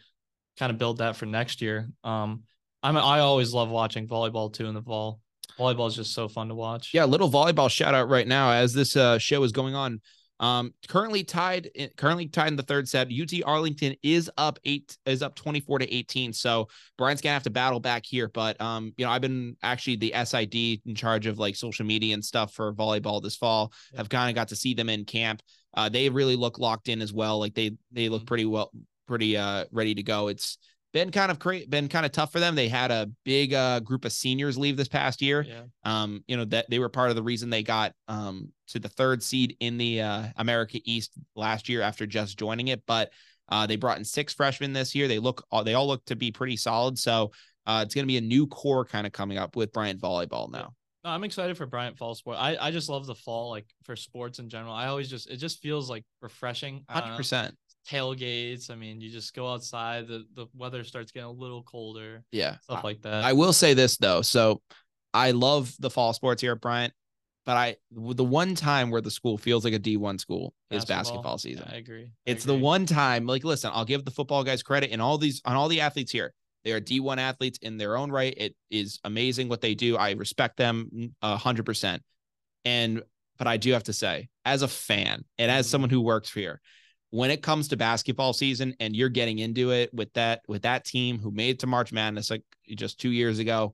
kind of build that for next year. Um, I'm I always love watching volleyball too in the fall. Volleyball is just so fun to watch. Yeah, little volleyball shout out right now as this uh, show is going on. Um, currently tied, in, currently tied in the third set. UT Arlington is up eight, is up twenty four to eighteen. So Brian's gonna have to battle back here. But um, you know, I've been actually the SID in charge of like social media and stuff for volleyball this fall. Yeah. I've kind of got to see them in camp. Uh, they really look locked in as well. Like they they look Mhm. pretty well, pretty uh ready to go. It's been kind of cra- been kind of tough for them. They had a big uh group of seniors leave this past year Yeah. um you know that they were part of the reason they got um to the third seed in the uh america east last year after just joining it but uh they brought in six freshmen this year they look all they all look to be pretty solid so uh it's going to be a new core kind of coming up with bryant volleyball now No, I'm excited for Bryant Fall Sport. I, I just love the fall, like for sports in general. I always just it just feels like refreshing. Know. 100% Tailgates. I mean, you just go outside. The the weather starts getting a little colder. yeah Stuff like that. I will say this though. So I love the fall sports here at Bryant, but I the one time where the school feels like a D1 school is basketball Yeah, season. I agree. I It's the one time, like, listen, I'll give the football guys credit and all these on all the athletes here. They are D1 athletes in their own right. It is amazing what they do. I respect them a hundred percent. And but I do have to say, as a fan and as Mhm. someone who works here, when it comes to basketball season and you're getting into it with that with that team who made it to March Madness like just two years ago,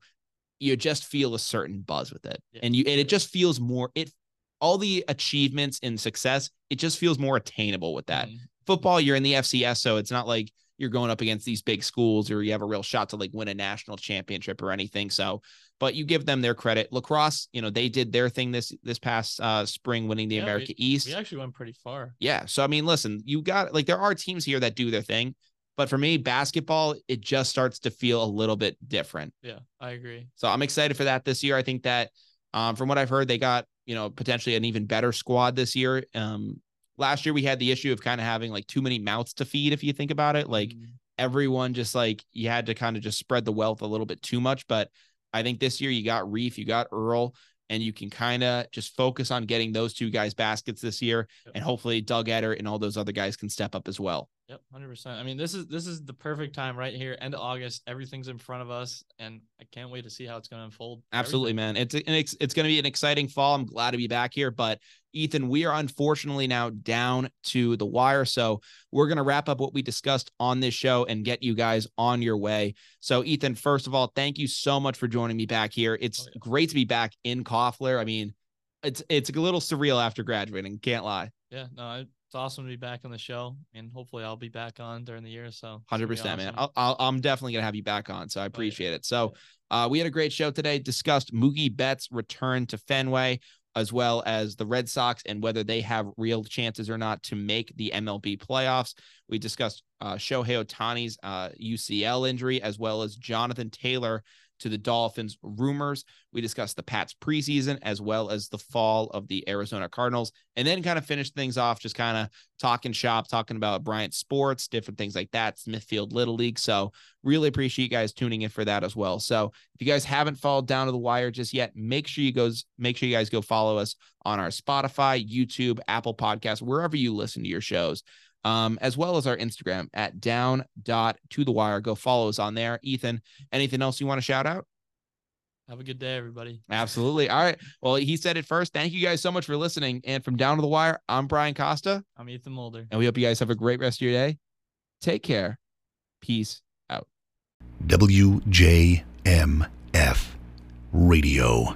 you just feel a certain buzz with it. Yeah. And you and it just feels more it all the achievements and success, it just feels more attainable with that Mhm. football, you're in the FCS, so it's not like you're going up against these big schools or you have a real shot to like win a national championship or anything. So, but you give them their credit. Lacrosse, you know, they did their thing this this past uh spring, winning the Yeah, we- America East. We actually went pretty far. Yeah. So I mean, listen, you got like there are teams here that do their thing, but for me, basketball, it just starts to feel a little bit different. Yeah, I agree. So I'm excited for that this year. I think that um, from what I've heard, they got, you know, potentially an even better squad this year. Um, last year we had the issue of kind of having like too many mouths to feed, if you think about it. Like Mhm. everyone just like you had to kind of just spread the wealth a little bit too much. But I think this year you got Reef, you got Earl, and you can kind of just focus on getting those two guys baskets this year. Yep. And hopefully Doug Etter and all those other guys can step up as well. Yep, hundred percent. I mean, this is this is the perfect time right here, end of August. Everything's in front of us, and I can't wait to see how it's going to unfold. Absolutely, everything. man. It's an ex- it's going to be an exciting fall. I'm glad to be back here, but Ethan, we are unfortunately now down to the wire, so we're going to wrap up what we discussed on this show and get you guys on your way. So, Ethan, first of all, thank you so much for joining me back here. It's Oh, yeah. great to be back in Koffler. I mean, it's it's a little surreal after graduating. Can't lie. Yeah, no, it's awesome to be back on the show, and hopefully I'll be back on during the year. So Hundred percent, man. I'll, I'll, I'm definitely gonna have you back on, Oh, so I appreciate it. So, uh, we had a great show today. Discussed Mookie Betts' return to Fenway, as well as the Red Sox and whether they have real chances or not to make the MLB playoffs. We discussed uh, Shohei Ohtani's uh, UCL injury, as well as Jonathan Taylor to the Dolphins rumors. We discussed the Pats preseason, as well as the fall of the Arizona Cardinals, and then kind of finished things off, just kind of talking shop, talking about Bryant sports, different things like that, Smithfield Little League. So really appreciate you guys tuning in for that as well. So if you guys haven't followed down to the wire just yet, make sure you goes make sure you guys go follow us on our Spotify, YouTube, Apple Podcasts, wherever you listen to your shows. Um, as well as our Instagram at down dot to the wire. Go follow us on there. Ethan, anything else you want to shout out? Have a good day, everybody. Absolutely. All right. Well, he said it first. Thank you guys so much for listening. And from down to the wire, I'm Brian Costa, I'm Ethan Moulder. and we hope you guys have a great rest of your day. Take care. Peace. Out. WJMF Radio.